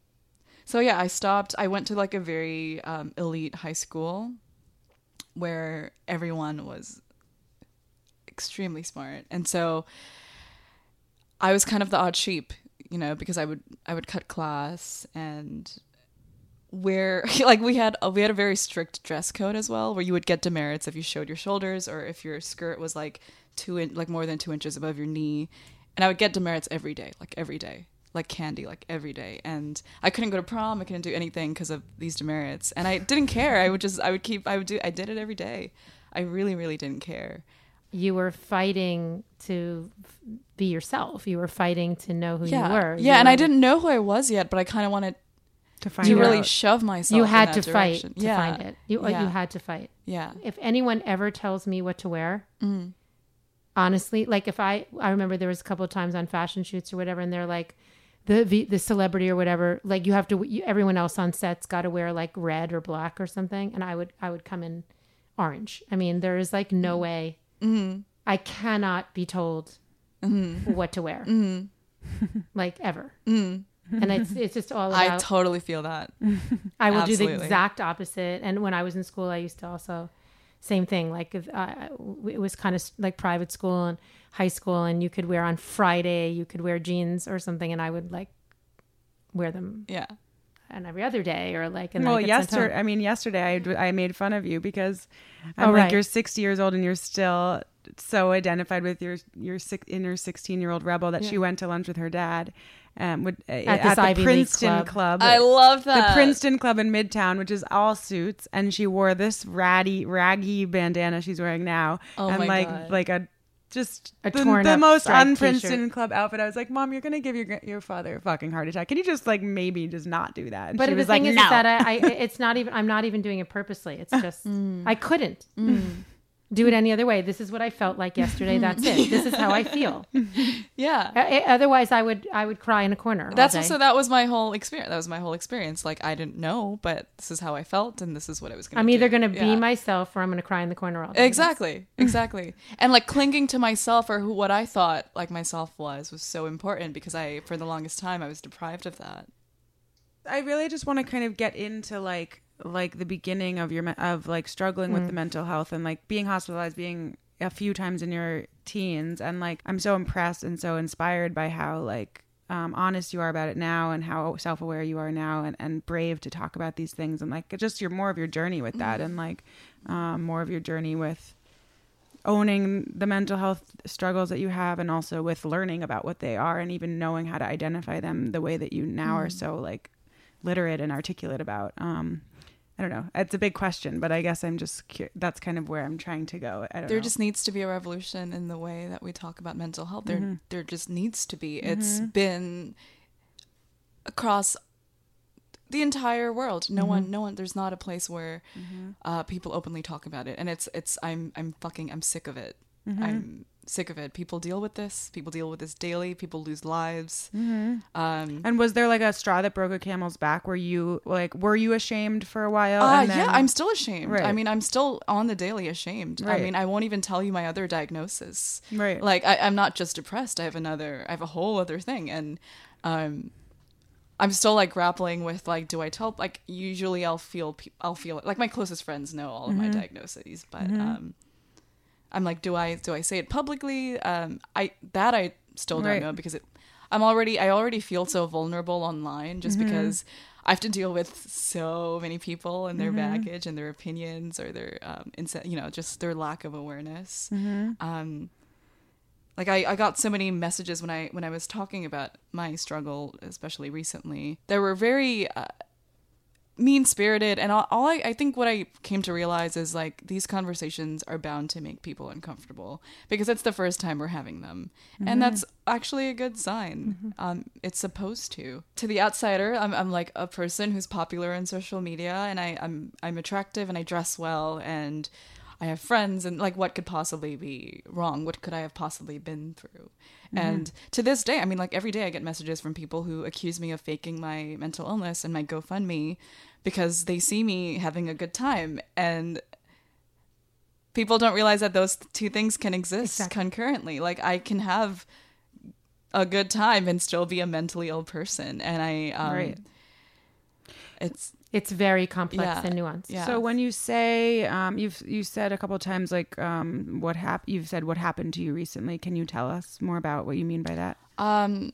so yeah i stopped. I went to like a very um, elite high school where everyone was extremely smart. And so i was kind of the odd sheep you know because i would i would cut class and where like we had we had a very strict dress code as well where you would get demerits if you showed your shoulders or if your skirt was like two in, like more than two inches above your knee. And i would get demerits every day like every day like candy like every day and i couldn't go to prom i couldn't do anything because of these demerits and i didn't care i would just i would keep i would do i did it every day i really really didn't care You were fighting to be yourself. You were fighting to know who yeah you were. yeah You and i didn't know who i was yet but i kind of wanted to find to out. really shove myself You had to fight direction. to yeah. find it. You Yeah. you had to fight. yeah If anyone ever tells me what to wear, Mm. honestly, like if I I remember there was a couple of times on fashion shoots or whatever, and they're like. The, the the celebrity or whatever like you have to you, everyone else on sets got to wear like red or black or something and i would i would come in orange i mean there is like no way Mm-hmm. i cannot be told what to wear like ever and it's it's just all about Mm-hmm. i totally feel that I will do the exact opposite. And when I was in school, I used to also same thing. Like if I, it was kind of like private school and high school, and you could wear on Friday, you could wear jeans or something, and I would like wear them yeah And every other day or like. And then well, I get yesterday, I mean, yesterday I, d- I made fun of you because I'm Oh, like, right. you're 60 years old and you're still so identified with your your six, inner 16 year old rebel that she went to lunch with her dad um, would, uh, At at, the Ivy Princeton club. Club. i love that. the Princeton Club in Midtown, which is all suits, and she wore this ratty, raggy bandana she's wearing now, Oh and my like God. like a just A the, the most striped un t-shirt. Princeton Club outfit. I was like, Mom, you're gonna give your your father a fucking heart attack. Can you just like maybe just not do that? And But she the was thing like, is, no. that I, I, it's not even. I'm not even doing it purposely. It's just Mm. I couldn't. Do it any other way. This is what I felt like yesterday. That's it. This is how I feel. Yeah. Uh, Otherwise, I would I would cry in a corner. all That's day. so that was my whole experience. That was my whole experience. Like I didn't know, but this is how I felt, and this is what I was going to. Be. I'm either going to be myself or I'm going to cry in the corner all day. Exactly, exactly. and like clinging to myself or who what I thought like myself was was so important because I for the longest time I was deprived of that. I really just want to kind of get into like like the beginning of your me- of like struggling with the mental health and like being hospitalized, being a few times in your teens, and like I'm so impressed and so inspired by how like um, honest you are about it now and how self aware you are now and, and brave to talk about these things. And like just your more of your journey with that and like um, more of your journey with owning the mental health struggles that you have and also with learning about what they are and even knowing how to identify them the way that you now are so like literate and articulate about um i don't know it's a big question but i guess i'm just cu- that's kind of where i'm trying to go i don't There know just needs to be a revolution in the way that we talk about mental health. There Mm-hmm. there just needs to be. It's been across the entire world. No Mm-hmm. one no one there's not a place where uh, people openly talk about it. And it's it's I'm I'm fucking I'm sick of it. Mm-hmm. I'm sick of it. People deal with this. People deal with this daily. People lose lives. Mm-hmm. Um and was there like a straw that broke a camel's back where you like were you ashamed for a while Uh, then- yeah, I'm still ashamed. Right. I mean, I'm still on the daily ashamed. I mean, I won't even tell you my other diagnosis. Right. Like, I, I'm not just depressed. I have another, I have a whole other thing. And um, I'm still like grappling with like, do I tell, like, usually I'll feel, pe- I'll feel. Like, my closest friends know all of my diagnoses, but um, I'm like, do I, do I say it publicly? Um, I, that I still don't Right. know because it, I'm already, I already feel so vulnerable online just because I have to deal with so many people and their baggage and their opinions or their, um, inse- you know, just their lack of awareness. Um, like I, I got so many messages when I when I was talking about my struggle, especially recently. There were very uh, mean spirited, and all, all I, I think what I came to realize is like these conversations are bound to make people uncomfortable because it's the first time we're having them, and that's actually a good sign. Um, it's supposed to. To the outsider, I'm I'm like a person who's popular on social media, and I I'm I'm attractive and I dress well and. I have friends and like what could possibly be wrong? What could I have possibly been through? And to this day, I mean like every day I get messages from people who accuse me of faking my mental illness and my GoFundMe because they see me having a good time and people don't realize that those two things can exist Exactly. concurrently. Like I can have a good time and still be a mentally ill person and I um Right. it's It's very complex Yeah. and nuanced. Yeah. So when you say um, you've you said a couple of times like um, what hap- you've said what happened to you recently. Can you tell us more about what you mean by that? Um,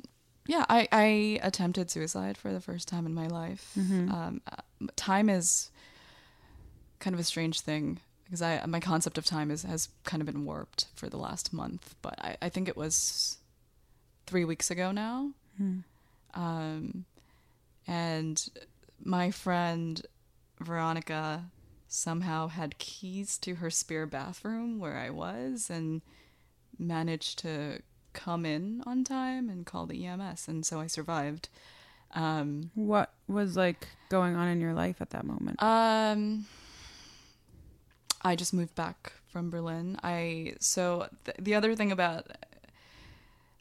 yeah, I, I attempted suicide for the first time in my life. Um, uh, time is kind of a strange thing because I my concept of time is has kind of been warped for the last month. But I, I think it was three weeks ago now. Um, and my friend Veronica somehow had keys to her spare bathroom where I was and managed to come in on time and call the EMS and so I survived. Um What was like going on in your life at that moment? um I just moved back from Berlin. I so th- the other thing about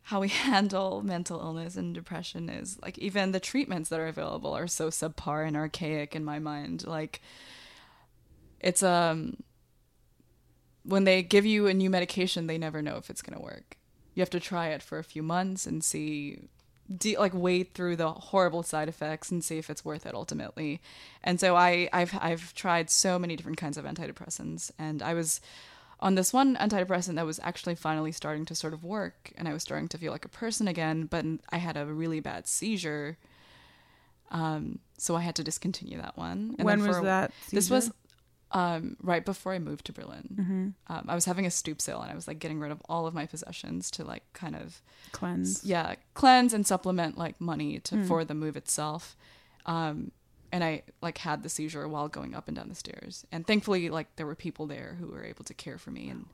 how we handle mental illness and depression is like even the treatments that are available are so subpar and archaic in my mind. Like it's um when they give you a new medication, they never know if it's going to work. You have to try it for a few months and see de- like wade through the horrible side effects and see if it's worth it ultimately. And so I I've I've tried so many different kinds of antidepressants and I was on this one antidepressant that was actually finally starting to sort of work and I was starting to feel like a person again, but I had a really bad seizure. Um so I had to discontinue that one. And when was a- that? This was um, right before I moved to Berlin. Um, I was having a stoop sale and I was like getting rid of all of my possessions to like kind of cleanse. yeah cleanse and supplement like money to for the move itself. Um, and I like had the seizure while going up and down the stairs. And thankfully, like there were people there who were able to care for me. And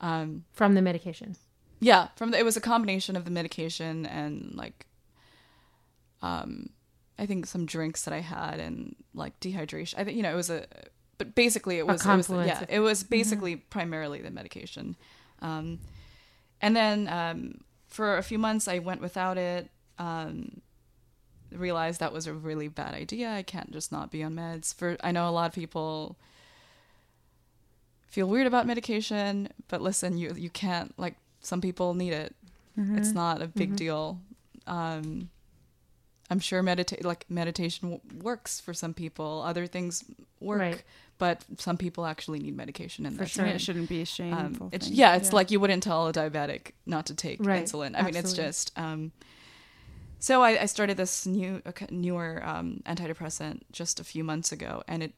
um, From the medication. yeah, from the, it was a combination of the medication and like um I think some drinks that I had and like dehydration. I think you know it was a but basically it was, it was yeah of- it was basically primarily the medication um, and then um, for a few months i went without it um, realized that was a really bad idea i can't just not be on meds for i know a lot of people feel weird about medication but listen you you can't like some people need it it's not a big deal um, i'm sure meditate like meditation w- works for some people other things work Right. but some people actually need medication and For that's sure. I mean, fine. it shouldn't be a shameful Um, it's, yeah, it's like you wouldn't tell a diabetic not to take Right, insulin. I mean, it's just. Um, so I, I started this new, newer um, antidepressant just a few months ago, and it,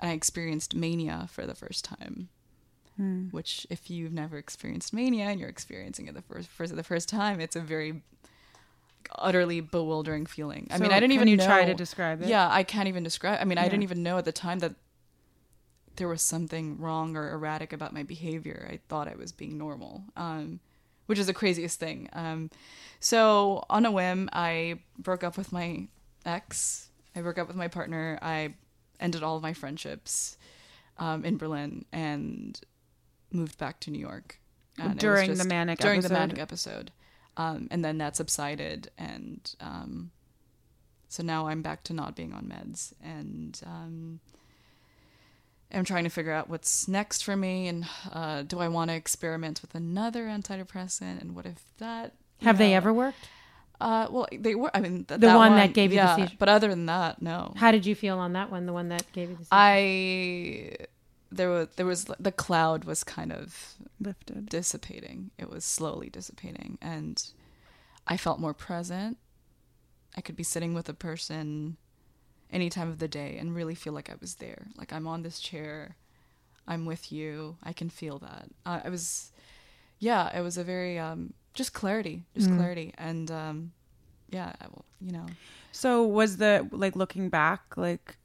I experienced mania for the first time. Hmm. Which, if you've never experienced mania and you're experiencing it the first, first the first time, it's a very utterly bewildering feeling. I mean, I didn't even you know. try to describe it? Yeah, I can't even describe. I mean, I didn't even know at the time that there was something wrong or erratic about my behavior. I thought I was being normal, um, which is the craziest thing. Um, so on a whim, I broke up with my ex. I broke up with my partner. I ended all of my friendships um, in Berlin and moved back to New York. And During the manic during the episode? manic episode, um, and then that subsided, and um, so now I'm back to not being on meds, and I'm trying to figure out what's next for me, and uh, do I want to experiment with another antidepressant, and what if that? Have they ever worked? Uh, well, they were. I mean, th- The that one that gave you the seizure. But other than that, no. How did you feel on that one? The one that gave you the seizure? I there was there was the cloud was kind of Lifted. dissipating. It was slowly dissipating, and I felt more present. I could be sitting with a person any time of the day and really feel like I was there. Like I'm on this chair, I'm with you. I can feel that. Uh, I was, yeah, it was a very um, just clarity, just Mm. clarity, and um, yeah, I will, you know, So was the like looking back like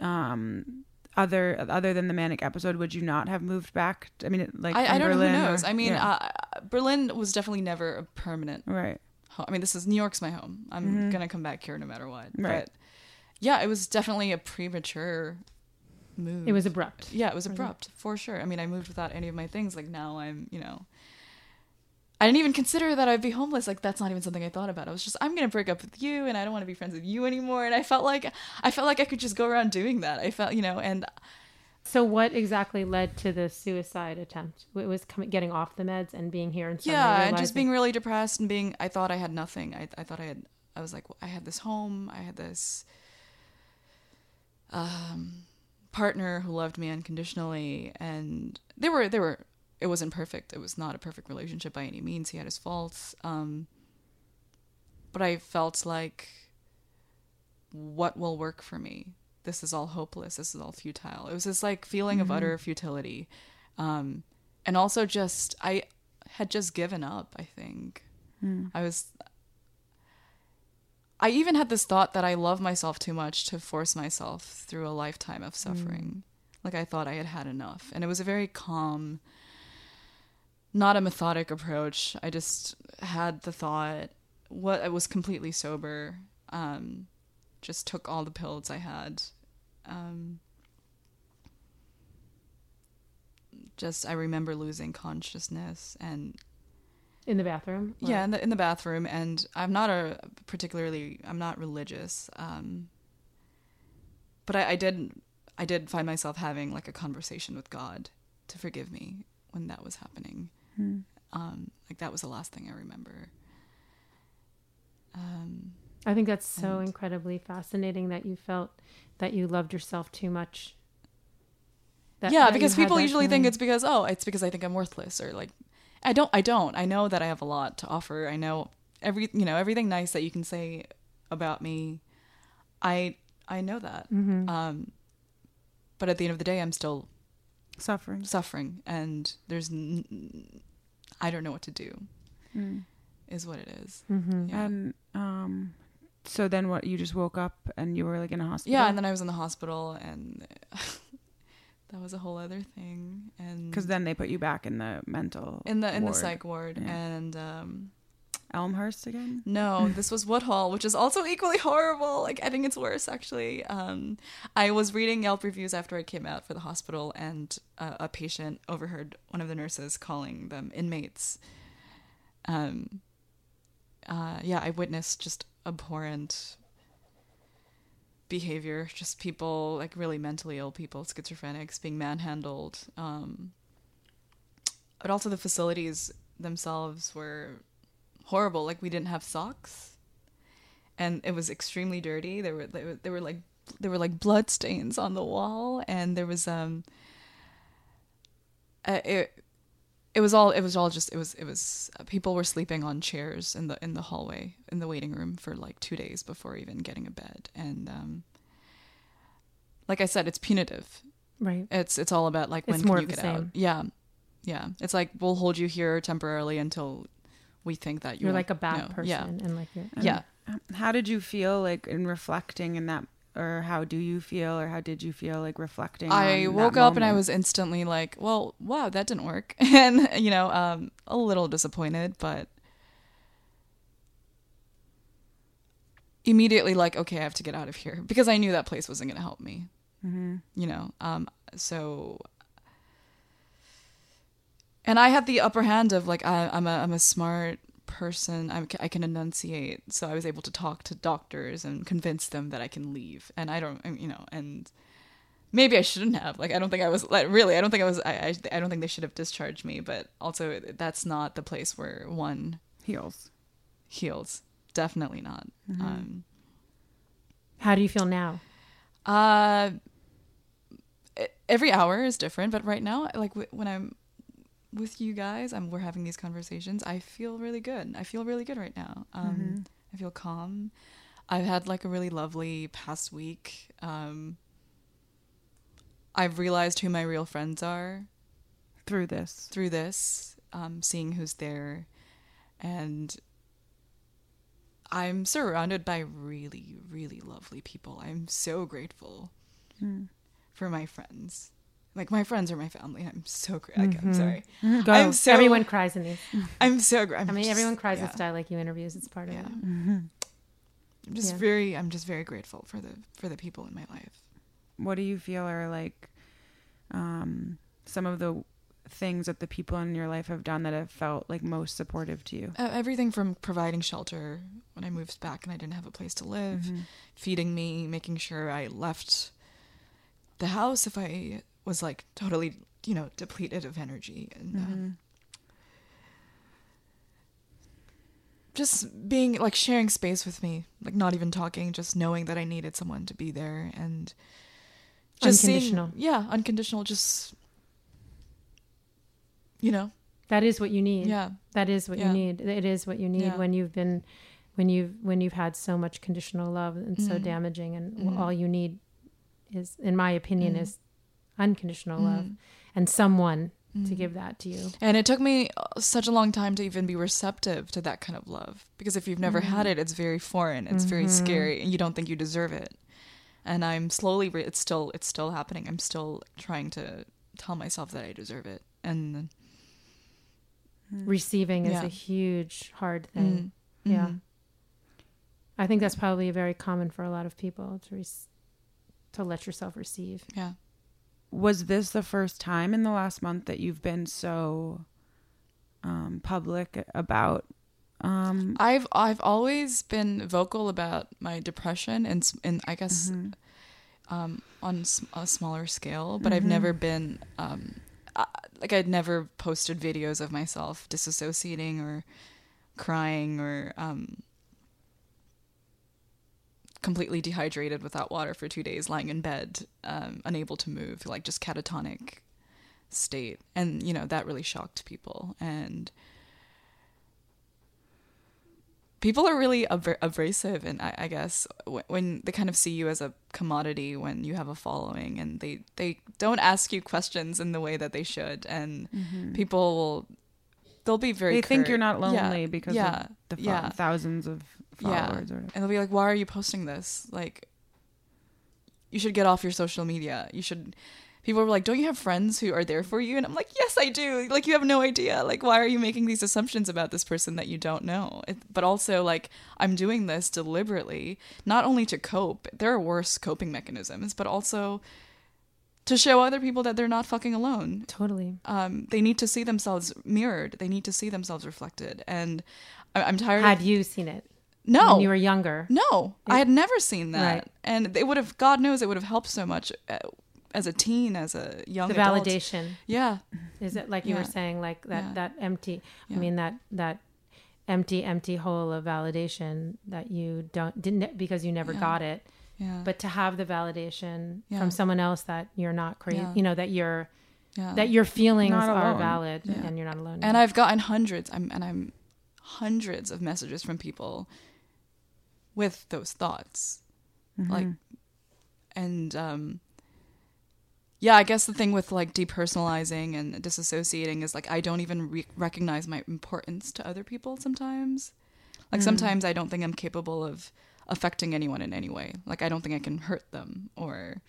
um other other than the manic episode would you not have moved back I mean it- like I, I don't know. Who Berlin or- I mean, yeah. uh, Berlin was definitely never a permanent right home. I mean, this is New York's my home. I'm Mhm. gonna come back here no matter what. Right. But yeah, it was definitely a premature move. it was abrupt. yeah, it was abrupt for sure. I mean, I moved without any of my things. Like now, I'm you know. I didn't even consider that I'd be homeless. Like that's not even something I thought about. I was just, I'm gonna break up with you, and I don't want to be friends with you anymore. And I felt like, I felt like I could just go around doing that. I felt, you know, and So what exactly led to the suicide attempt? It was coming, getting off the meds and being here and yeah and just being really depressed and being i thought i had nothing. I, I thought i had i was like i had this home i had this um, partner who loved me unconditionally and they were they were it wasn't perfect. It was not a perfect relationship by any means. He had his faults um, but i felt like what will work for me this is all hopeless this is all futile. It was this like feeling of utter futility. Um, and also just i had just given up i think. I was i even had this thought that i love myself too much to force myself through a lifetime of suffering. Like i thought i had had enough. And it was a very calm not a methodic approach. I just had the thought what i was completely sober um just took all the pills i had um just i remember losing consciousness and in the bathroom. or- yeah, in the in the bathroom, and I'm not a particularly I'm not religious, um, but I, I did I did find myself having like a conversation with God to forgive me when that was happening. Hmm. Um, like that was the last thing I remember. Um, I think that's so And- incredibly fascinating that you felt that you loved yourself too much. That- yeah, that because people that usually think it's because oh, it's because I think I'm worthless or like I don't I don't. I know that I have a lot to offer. I know every you know everything nice that you can say about me. I I know that. Mhm. Um but at the end of the day I'm still suffering suffering and there's n- I don't know what to do Mm. is what it is. Mhm. Yeah. and um so then what you just woke up and you were like in a hospital Yeah, and then I was in the hospital and that was a whole other thing and because then they put you back in the mental in the in ward. the psych ward Yeah. and um Elmhurst again? No, this was Woodhull, which is also equally horrible. Like I think it's worse actually. Um, I was reading Yelp reviews after I came out for the hospital, and uh, a patient overheard one of the nurses calling them inmates. Um, uh, yeah, I witnessed just abhorrent behavior. Just people like really mentally ill people, schizophrenics, being manhandled. Um, but also the facilities themselves were horrible. Like we didn't have socks, and it was extremely dirty. There were there were, like there were like blood stains on the wall, and there was um. It it was all it was all just it was it was uh, people were sleeping on chairs in the in the hallway in the waiting room for like two days before even getting a bed. And um like i said it's punitive. Right. it's it's all about like when It's can more you of the get out? Yeah. Yeah. It's like we'll hold you here temporarily until we think that You're you're like a bad no, person, yeah and like you're. yeah. How did you feel like in reflecting in that, or how do you feel, or how did you feel like reflecting? I woke up and I was instantly like, well, wow, that didn't work. And, you know, um, a little disappointed, but immediately like, okay, I have to get out of here because I knew that place wasn't going to help me, Mhm. you know? Um, so, and I had the upper hand of like, I, I'm a, I'm a smart person. I'm, I can enunciate. So I was able to talk to doctors and convince them that I can leave. And I don't, you know, and maybe I shouldn't have. Like, I don't think I was like really. I don't think I was. I. I, I don't think they should have discharged me. But also, that's not the place where one heals heals. Definitely not. Um, How do you feel now? uh, every hour is different. But right now, like when I'm with you guys, I'm we're having these conversations. I feel really good. I feel really good right now. Um, I feel calm. I've had like a really lovely past week. Um, I've realized who my real friends are. through this. through this, um, seeing who's there, and I'm surrounded by really, really lovely people. I'm so grateful Hmm. for my friends. Like my friends are my family. I'm so gra- like, I'm sorry. Go. I'm so everyone cries in these. I'm so grateful. I mean, everyone cries yeah. in StyleLikeU interviews. It's part of Yeah. it. I'm just Yeah. very. I'm just very grateful for the for the people in my life. What do you feel are like um, some of the things that the people in your life have done that have felt like most supportive to you? Uh, everything from providing shelter when I moved back and I didn't have a place to live, Mm-hmm. feeding me, making sure I left the house if I was like totally, you know, depleted of energy and Mm-hmm. uh, just being like sharing space with me, like not even talking, just knowing that I needed someone to be there and just seeing- Unconditional. yeah, unconditional. Just you know, That is what you need. yeah, That is what Yeah. you need. It is what you need Yeah. when you've been, when you've when you've had so much conditional love and so Mhm. damaging, and Mhm. all you need is, in my opinion, Mhm. is unconditional love Mhm. and someone to Mhm. give that to you. And it took me uh, such a long time to even be receptive to that kind of love because if you've never Mm-hmm. had it, it's very foreign, it's very scary, and you don't think you deserve it. And I'm slowly, re- it's still, it's still happening. I'm still trying to tell myself that I deserve it. And Receiving is a huge hard thing. Mm, Yeah. I think that's probably very common for a lot of people to re- to let yourself receive. yeah, Was this the first time in the last month that you've been so um, public about? Um, I've I've always been vocal about my depression and and I guess Mm-hmm. um, on a smaller scale, but I've never been um, uh, like I'd never posted videos of myself disassociating or crying or um, completely dehydrated without water for two days, lying in bed, um, unable to move, like just catatonic state, and you know that really shocked people and. People are really abra- abrasive, and I, I guess when, when they kind of see you as a commodity when you have a following, and they they don't ask you questions in the way that they should, and people will they'll be very. they think you're not Yeah, lonely because yeah, of the yeah. thousands of Yeah. followers. Or and they'll be like, "Why are you posting this? Like, you should get off your social media. You should people were like, "Don't you have friends who are there for you?" And I'm like, "Yes, I do." Like, you have no idea. Like, why are you making these assumptions about this person that you don't know? It, but also, like, I'm doing this deliberately, not only to cope. There are worse coping mechanisms, but also to show other people that they're not fucking alone. Totally. Um, they need to see themselves mirrored. They need to see themselves reflected. And I- I'm tired. Had of, you seen it no, when you were younger? no, I had never seen that, Right. and it would have. God knows, it would have helped so much uh, as a teen, as a young The adult. validation. Yeah, Is it like you were saying, like that Yeah. that empty? Yeah. I mean that that empty empty hole of validation that you don't didn't because you never Yeah. got it. yeah, But to have the validation Yeah. from someone else that you're not crazy, Yeah. you know that your yeah. that your feelings are valid Yeah. and you're not alone. and I've gotten hundreds. I'm and I'm hundreds of messages from people with those thoughts, like, and um. Yeah, I guess the thing with like depersonalizing and disassociating is like I don't even re- recognize my importance to other people sometimes. Like sometimes I don't think I'm capable of affecting anyone in any way. Like I don't think I can hurt them or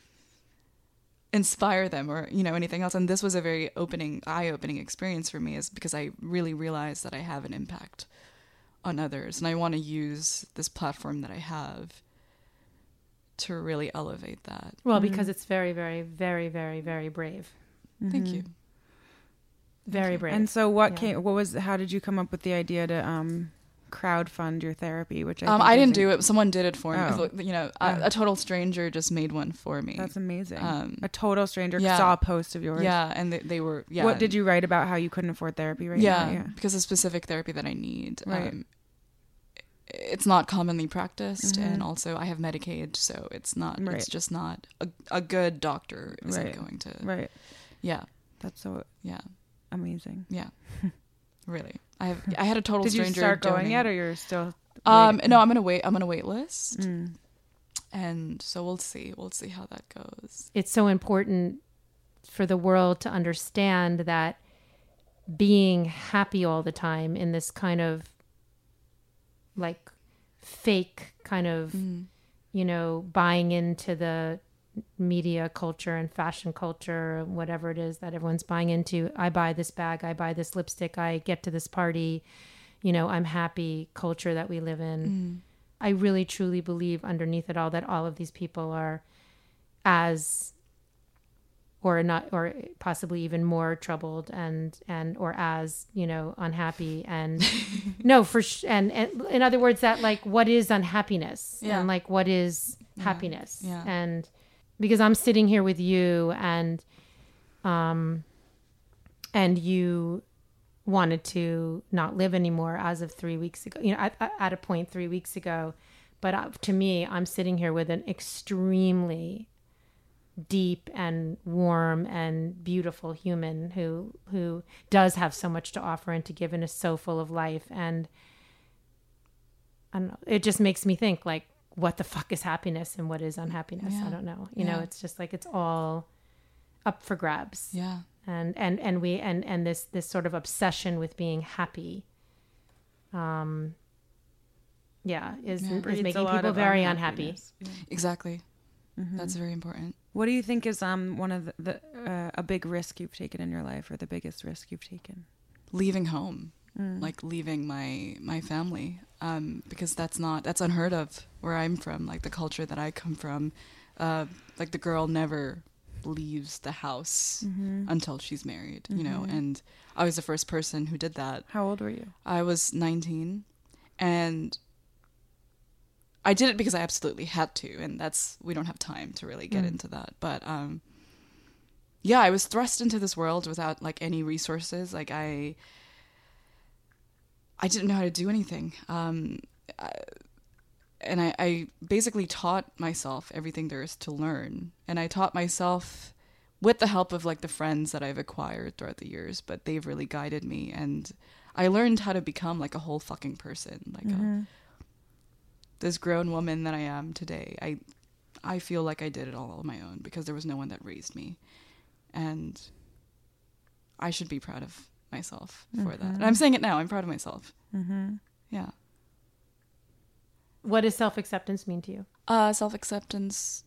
inspire them or you know anything else and this was a very opening eye-opening experience for me is because I really realized that I have an impact on others and I want to use this platform that I have to really elevate that. well, because it's very, very, very, very, very brave. Thank you. Very brave. And so, what Yeah. came? What was? How did you come up with the idea to um, crowdfund your therapy? Which I Um, I didn't do it. Someone did it for Oh. me. You know, Oh. a, a total stranger just made one for me. That's amazing. Um, a total stranger yeah. saw a post of yours. yeah, and they, they were. Yeah. What did you write about? How you couldn't afford therapy right yeah, now? Yeah. because of specific therapy that I need. Right. Um, it's not commonly practiced, Mhm. and also I have Medicaid, so it's not. Right. It's just not a, a good doctor isn't Right. going to. Right. Yeah, That's so yeah, amazing. yeah. really, I have. I had a total Did you stranger. start going donate- yet, or you're still? Um, no, I'm gonna wait. I'm gonna wait list, Mm. and so we'll see. We'll see how that goes. it's so important for the world to understand that being happy all the time in this kind of like fake kind of Mm. you know buying into the media culture and fashion culture whatever it is that everyone's buying into i buy this bag i buy this lipstick i get to this party you know i'm happy culture that we live in Mm. I really truly believe underneath it all that all of these people are as or not or possibly even more troubled and and or as you know unhappy and no for sh- and, and in other words that like what is unhappiness Yeah. and like what is happiness Yeah. and because i'm sitting here with you and um and you wanted to not live anymore as of three weeks ago you know at, at a point three weeks ago but uh, to me i'm sitting here with an extremely deep and warm and beautiful human who who does have so much to offer and to give and is so full of life and I don't know it just makes me think like what the fuck is happiness and what is unhappiness Yeah. I don't know you know it's just like it's all up for grabs Yeah. and and and we and and this this sort of obsession with being happy um yeah is, Yeah. is making people very unhappy unhappiness. Exactly. Mhm. That's very important. What do you think is um one of the, the uh, a big risk you've taken in your life, or the biggest risk you've taken? Leaving home. Mm. like leaving my my family um, because that's not that's unheard of where I'm from like the culture that I come from uh, like the girl never leaves the house Mhm. until she's married you know Mhm. and I was the first person who did that How old were you? I was 19 and I did it because I absolutely had to and that's we don't have time to really get Mm. into that but um yeah I was thrust into this world without like any resources like I I didn't know how to do anything um I, and I, I basically taught myself everything there is to learn and I taught myself with the help of like the friends that I've acquired throughout the years but they've really guided me and I learned how to become like a whole fucking person like a, Mhm. This grown woman that I am today. I I feel like I did it all on my own because there was no one that raised me. And I should be proud of myself for that. And I'm saying it now. I'm proud of myself. Mhm. Yeah. what does self-acceptance mean to you Uh self-acceptance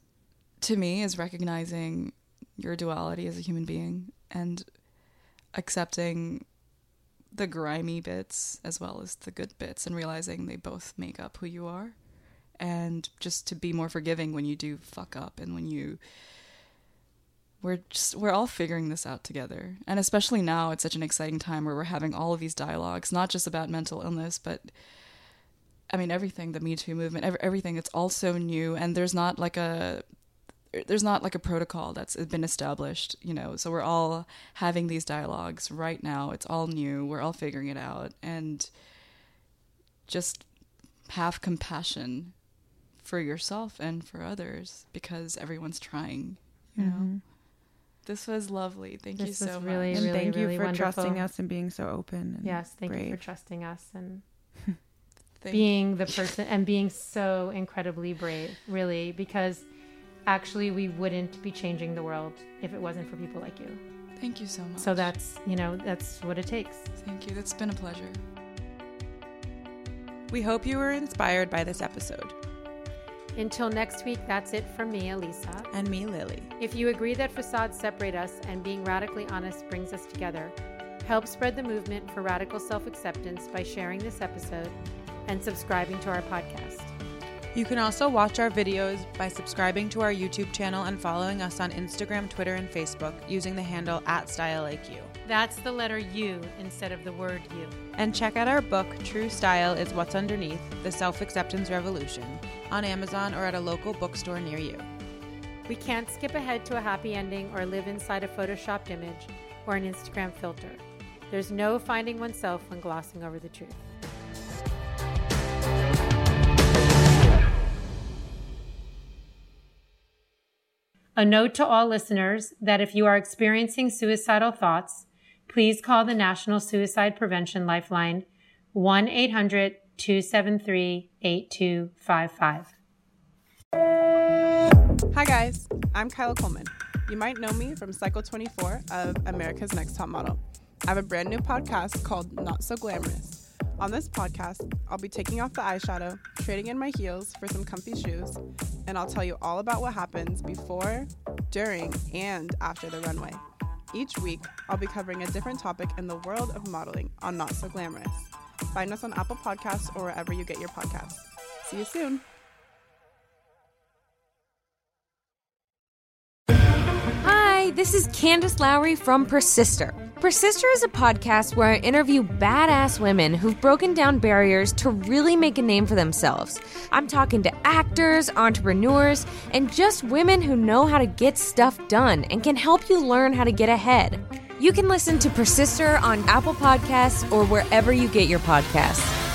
to me is recognizing your duality as a human being and accepting the grimy bits as well as the good bits and realizing they both make up who you are. And just to be more forgiving when you do fuck up and when you we're just we're all figuring this out together. And especially now it's such an exciting time where we're having all of these dialogues not just about mental illness but i mean everything the me too movement every, everything. It's all so new and there's not like a there's not like a protocol that's been established you know so we're all having these dialogues right now. It's all new. We're all figuring it out. And just have compassion for yourself and for others because everyone's trying you know? Mm-hmm. this was lovely. Thank This you so really, much And thank you for wonderful. trusting us and being so open. And Yes, thank you for trusting us and being the person and being so incredibly brave, really, because actually we wouldn't be changing the world if it wasn't for people like you. thank you so much So that's, you know, that's what it takes. thank you that's been a pleasure We hope you were inspired by this episode. Until next week, that's it from me, Elisa. And me, Lily. If you agree that facades separate us and being radically honest brings us together, help spread the movement for radical self acceptance by sharing this episode and subscribing to our podcast. You can also watch our videos by subscribing to our YouTube channel and following us on Instagram, Twitter, and Facebook using the handle at StyleLikeU. That's the letter U instead of the word you. And check out our book, True Style is What's Underneath The Self Acceptance Revolution, on Amazon or at a local bookstore near you. We can't skip ahead to a happy ending or live inside a photoshopped image or an Instagram filter. There's no finding oneself when glossing over the truth. A note to all listeners that if you are experiencing suicidal thoughts, please call the National Suicide Prevention Lifeline 1 800 273 8255. Hi guys, I'm Kyla Coleman. You might know me from Cycle 24 of America's Next Top Model. I have a brand new podcast called Not So Glamorous. On this podcast, I'll be taking off the eyeshadow, trading in my heels for some comfy shoes, and I'll tell you all about what happens before, during, and after the runway. Each week, I'll be covering a different topic in the world of modeling on Not So Glamorous. Find us on Apple Podcasts or wherever you get your podcasts. See you soon. Hi, this is Candace Lowry from Persister. Persister is a podcast where I interview badass women who've broken down barriers to really make a name for themselves. I'm talking to actors, entrepreneurs, and just women who know how to get stuff done and can help you learn how to get ahead. You can listen to Persister on Apple Podcasts or wherever you get your podcasts.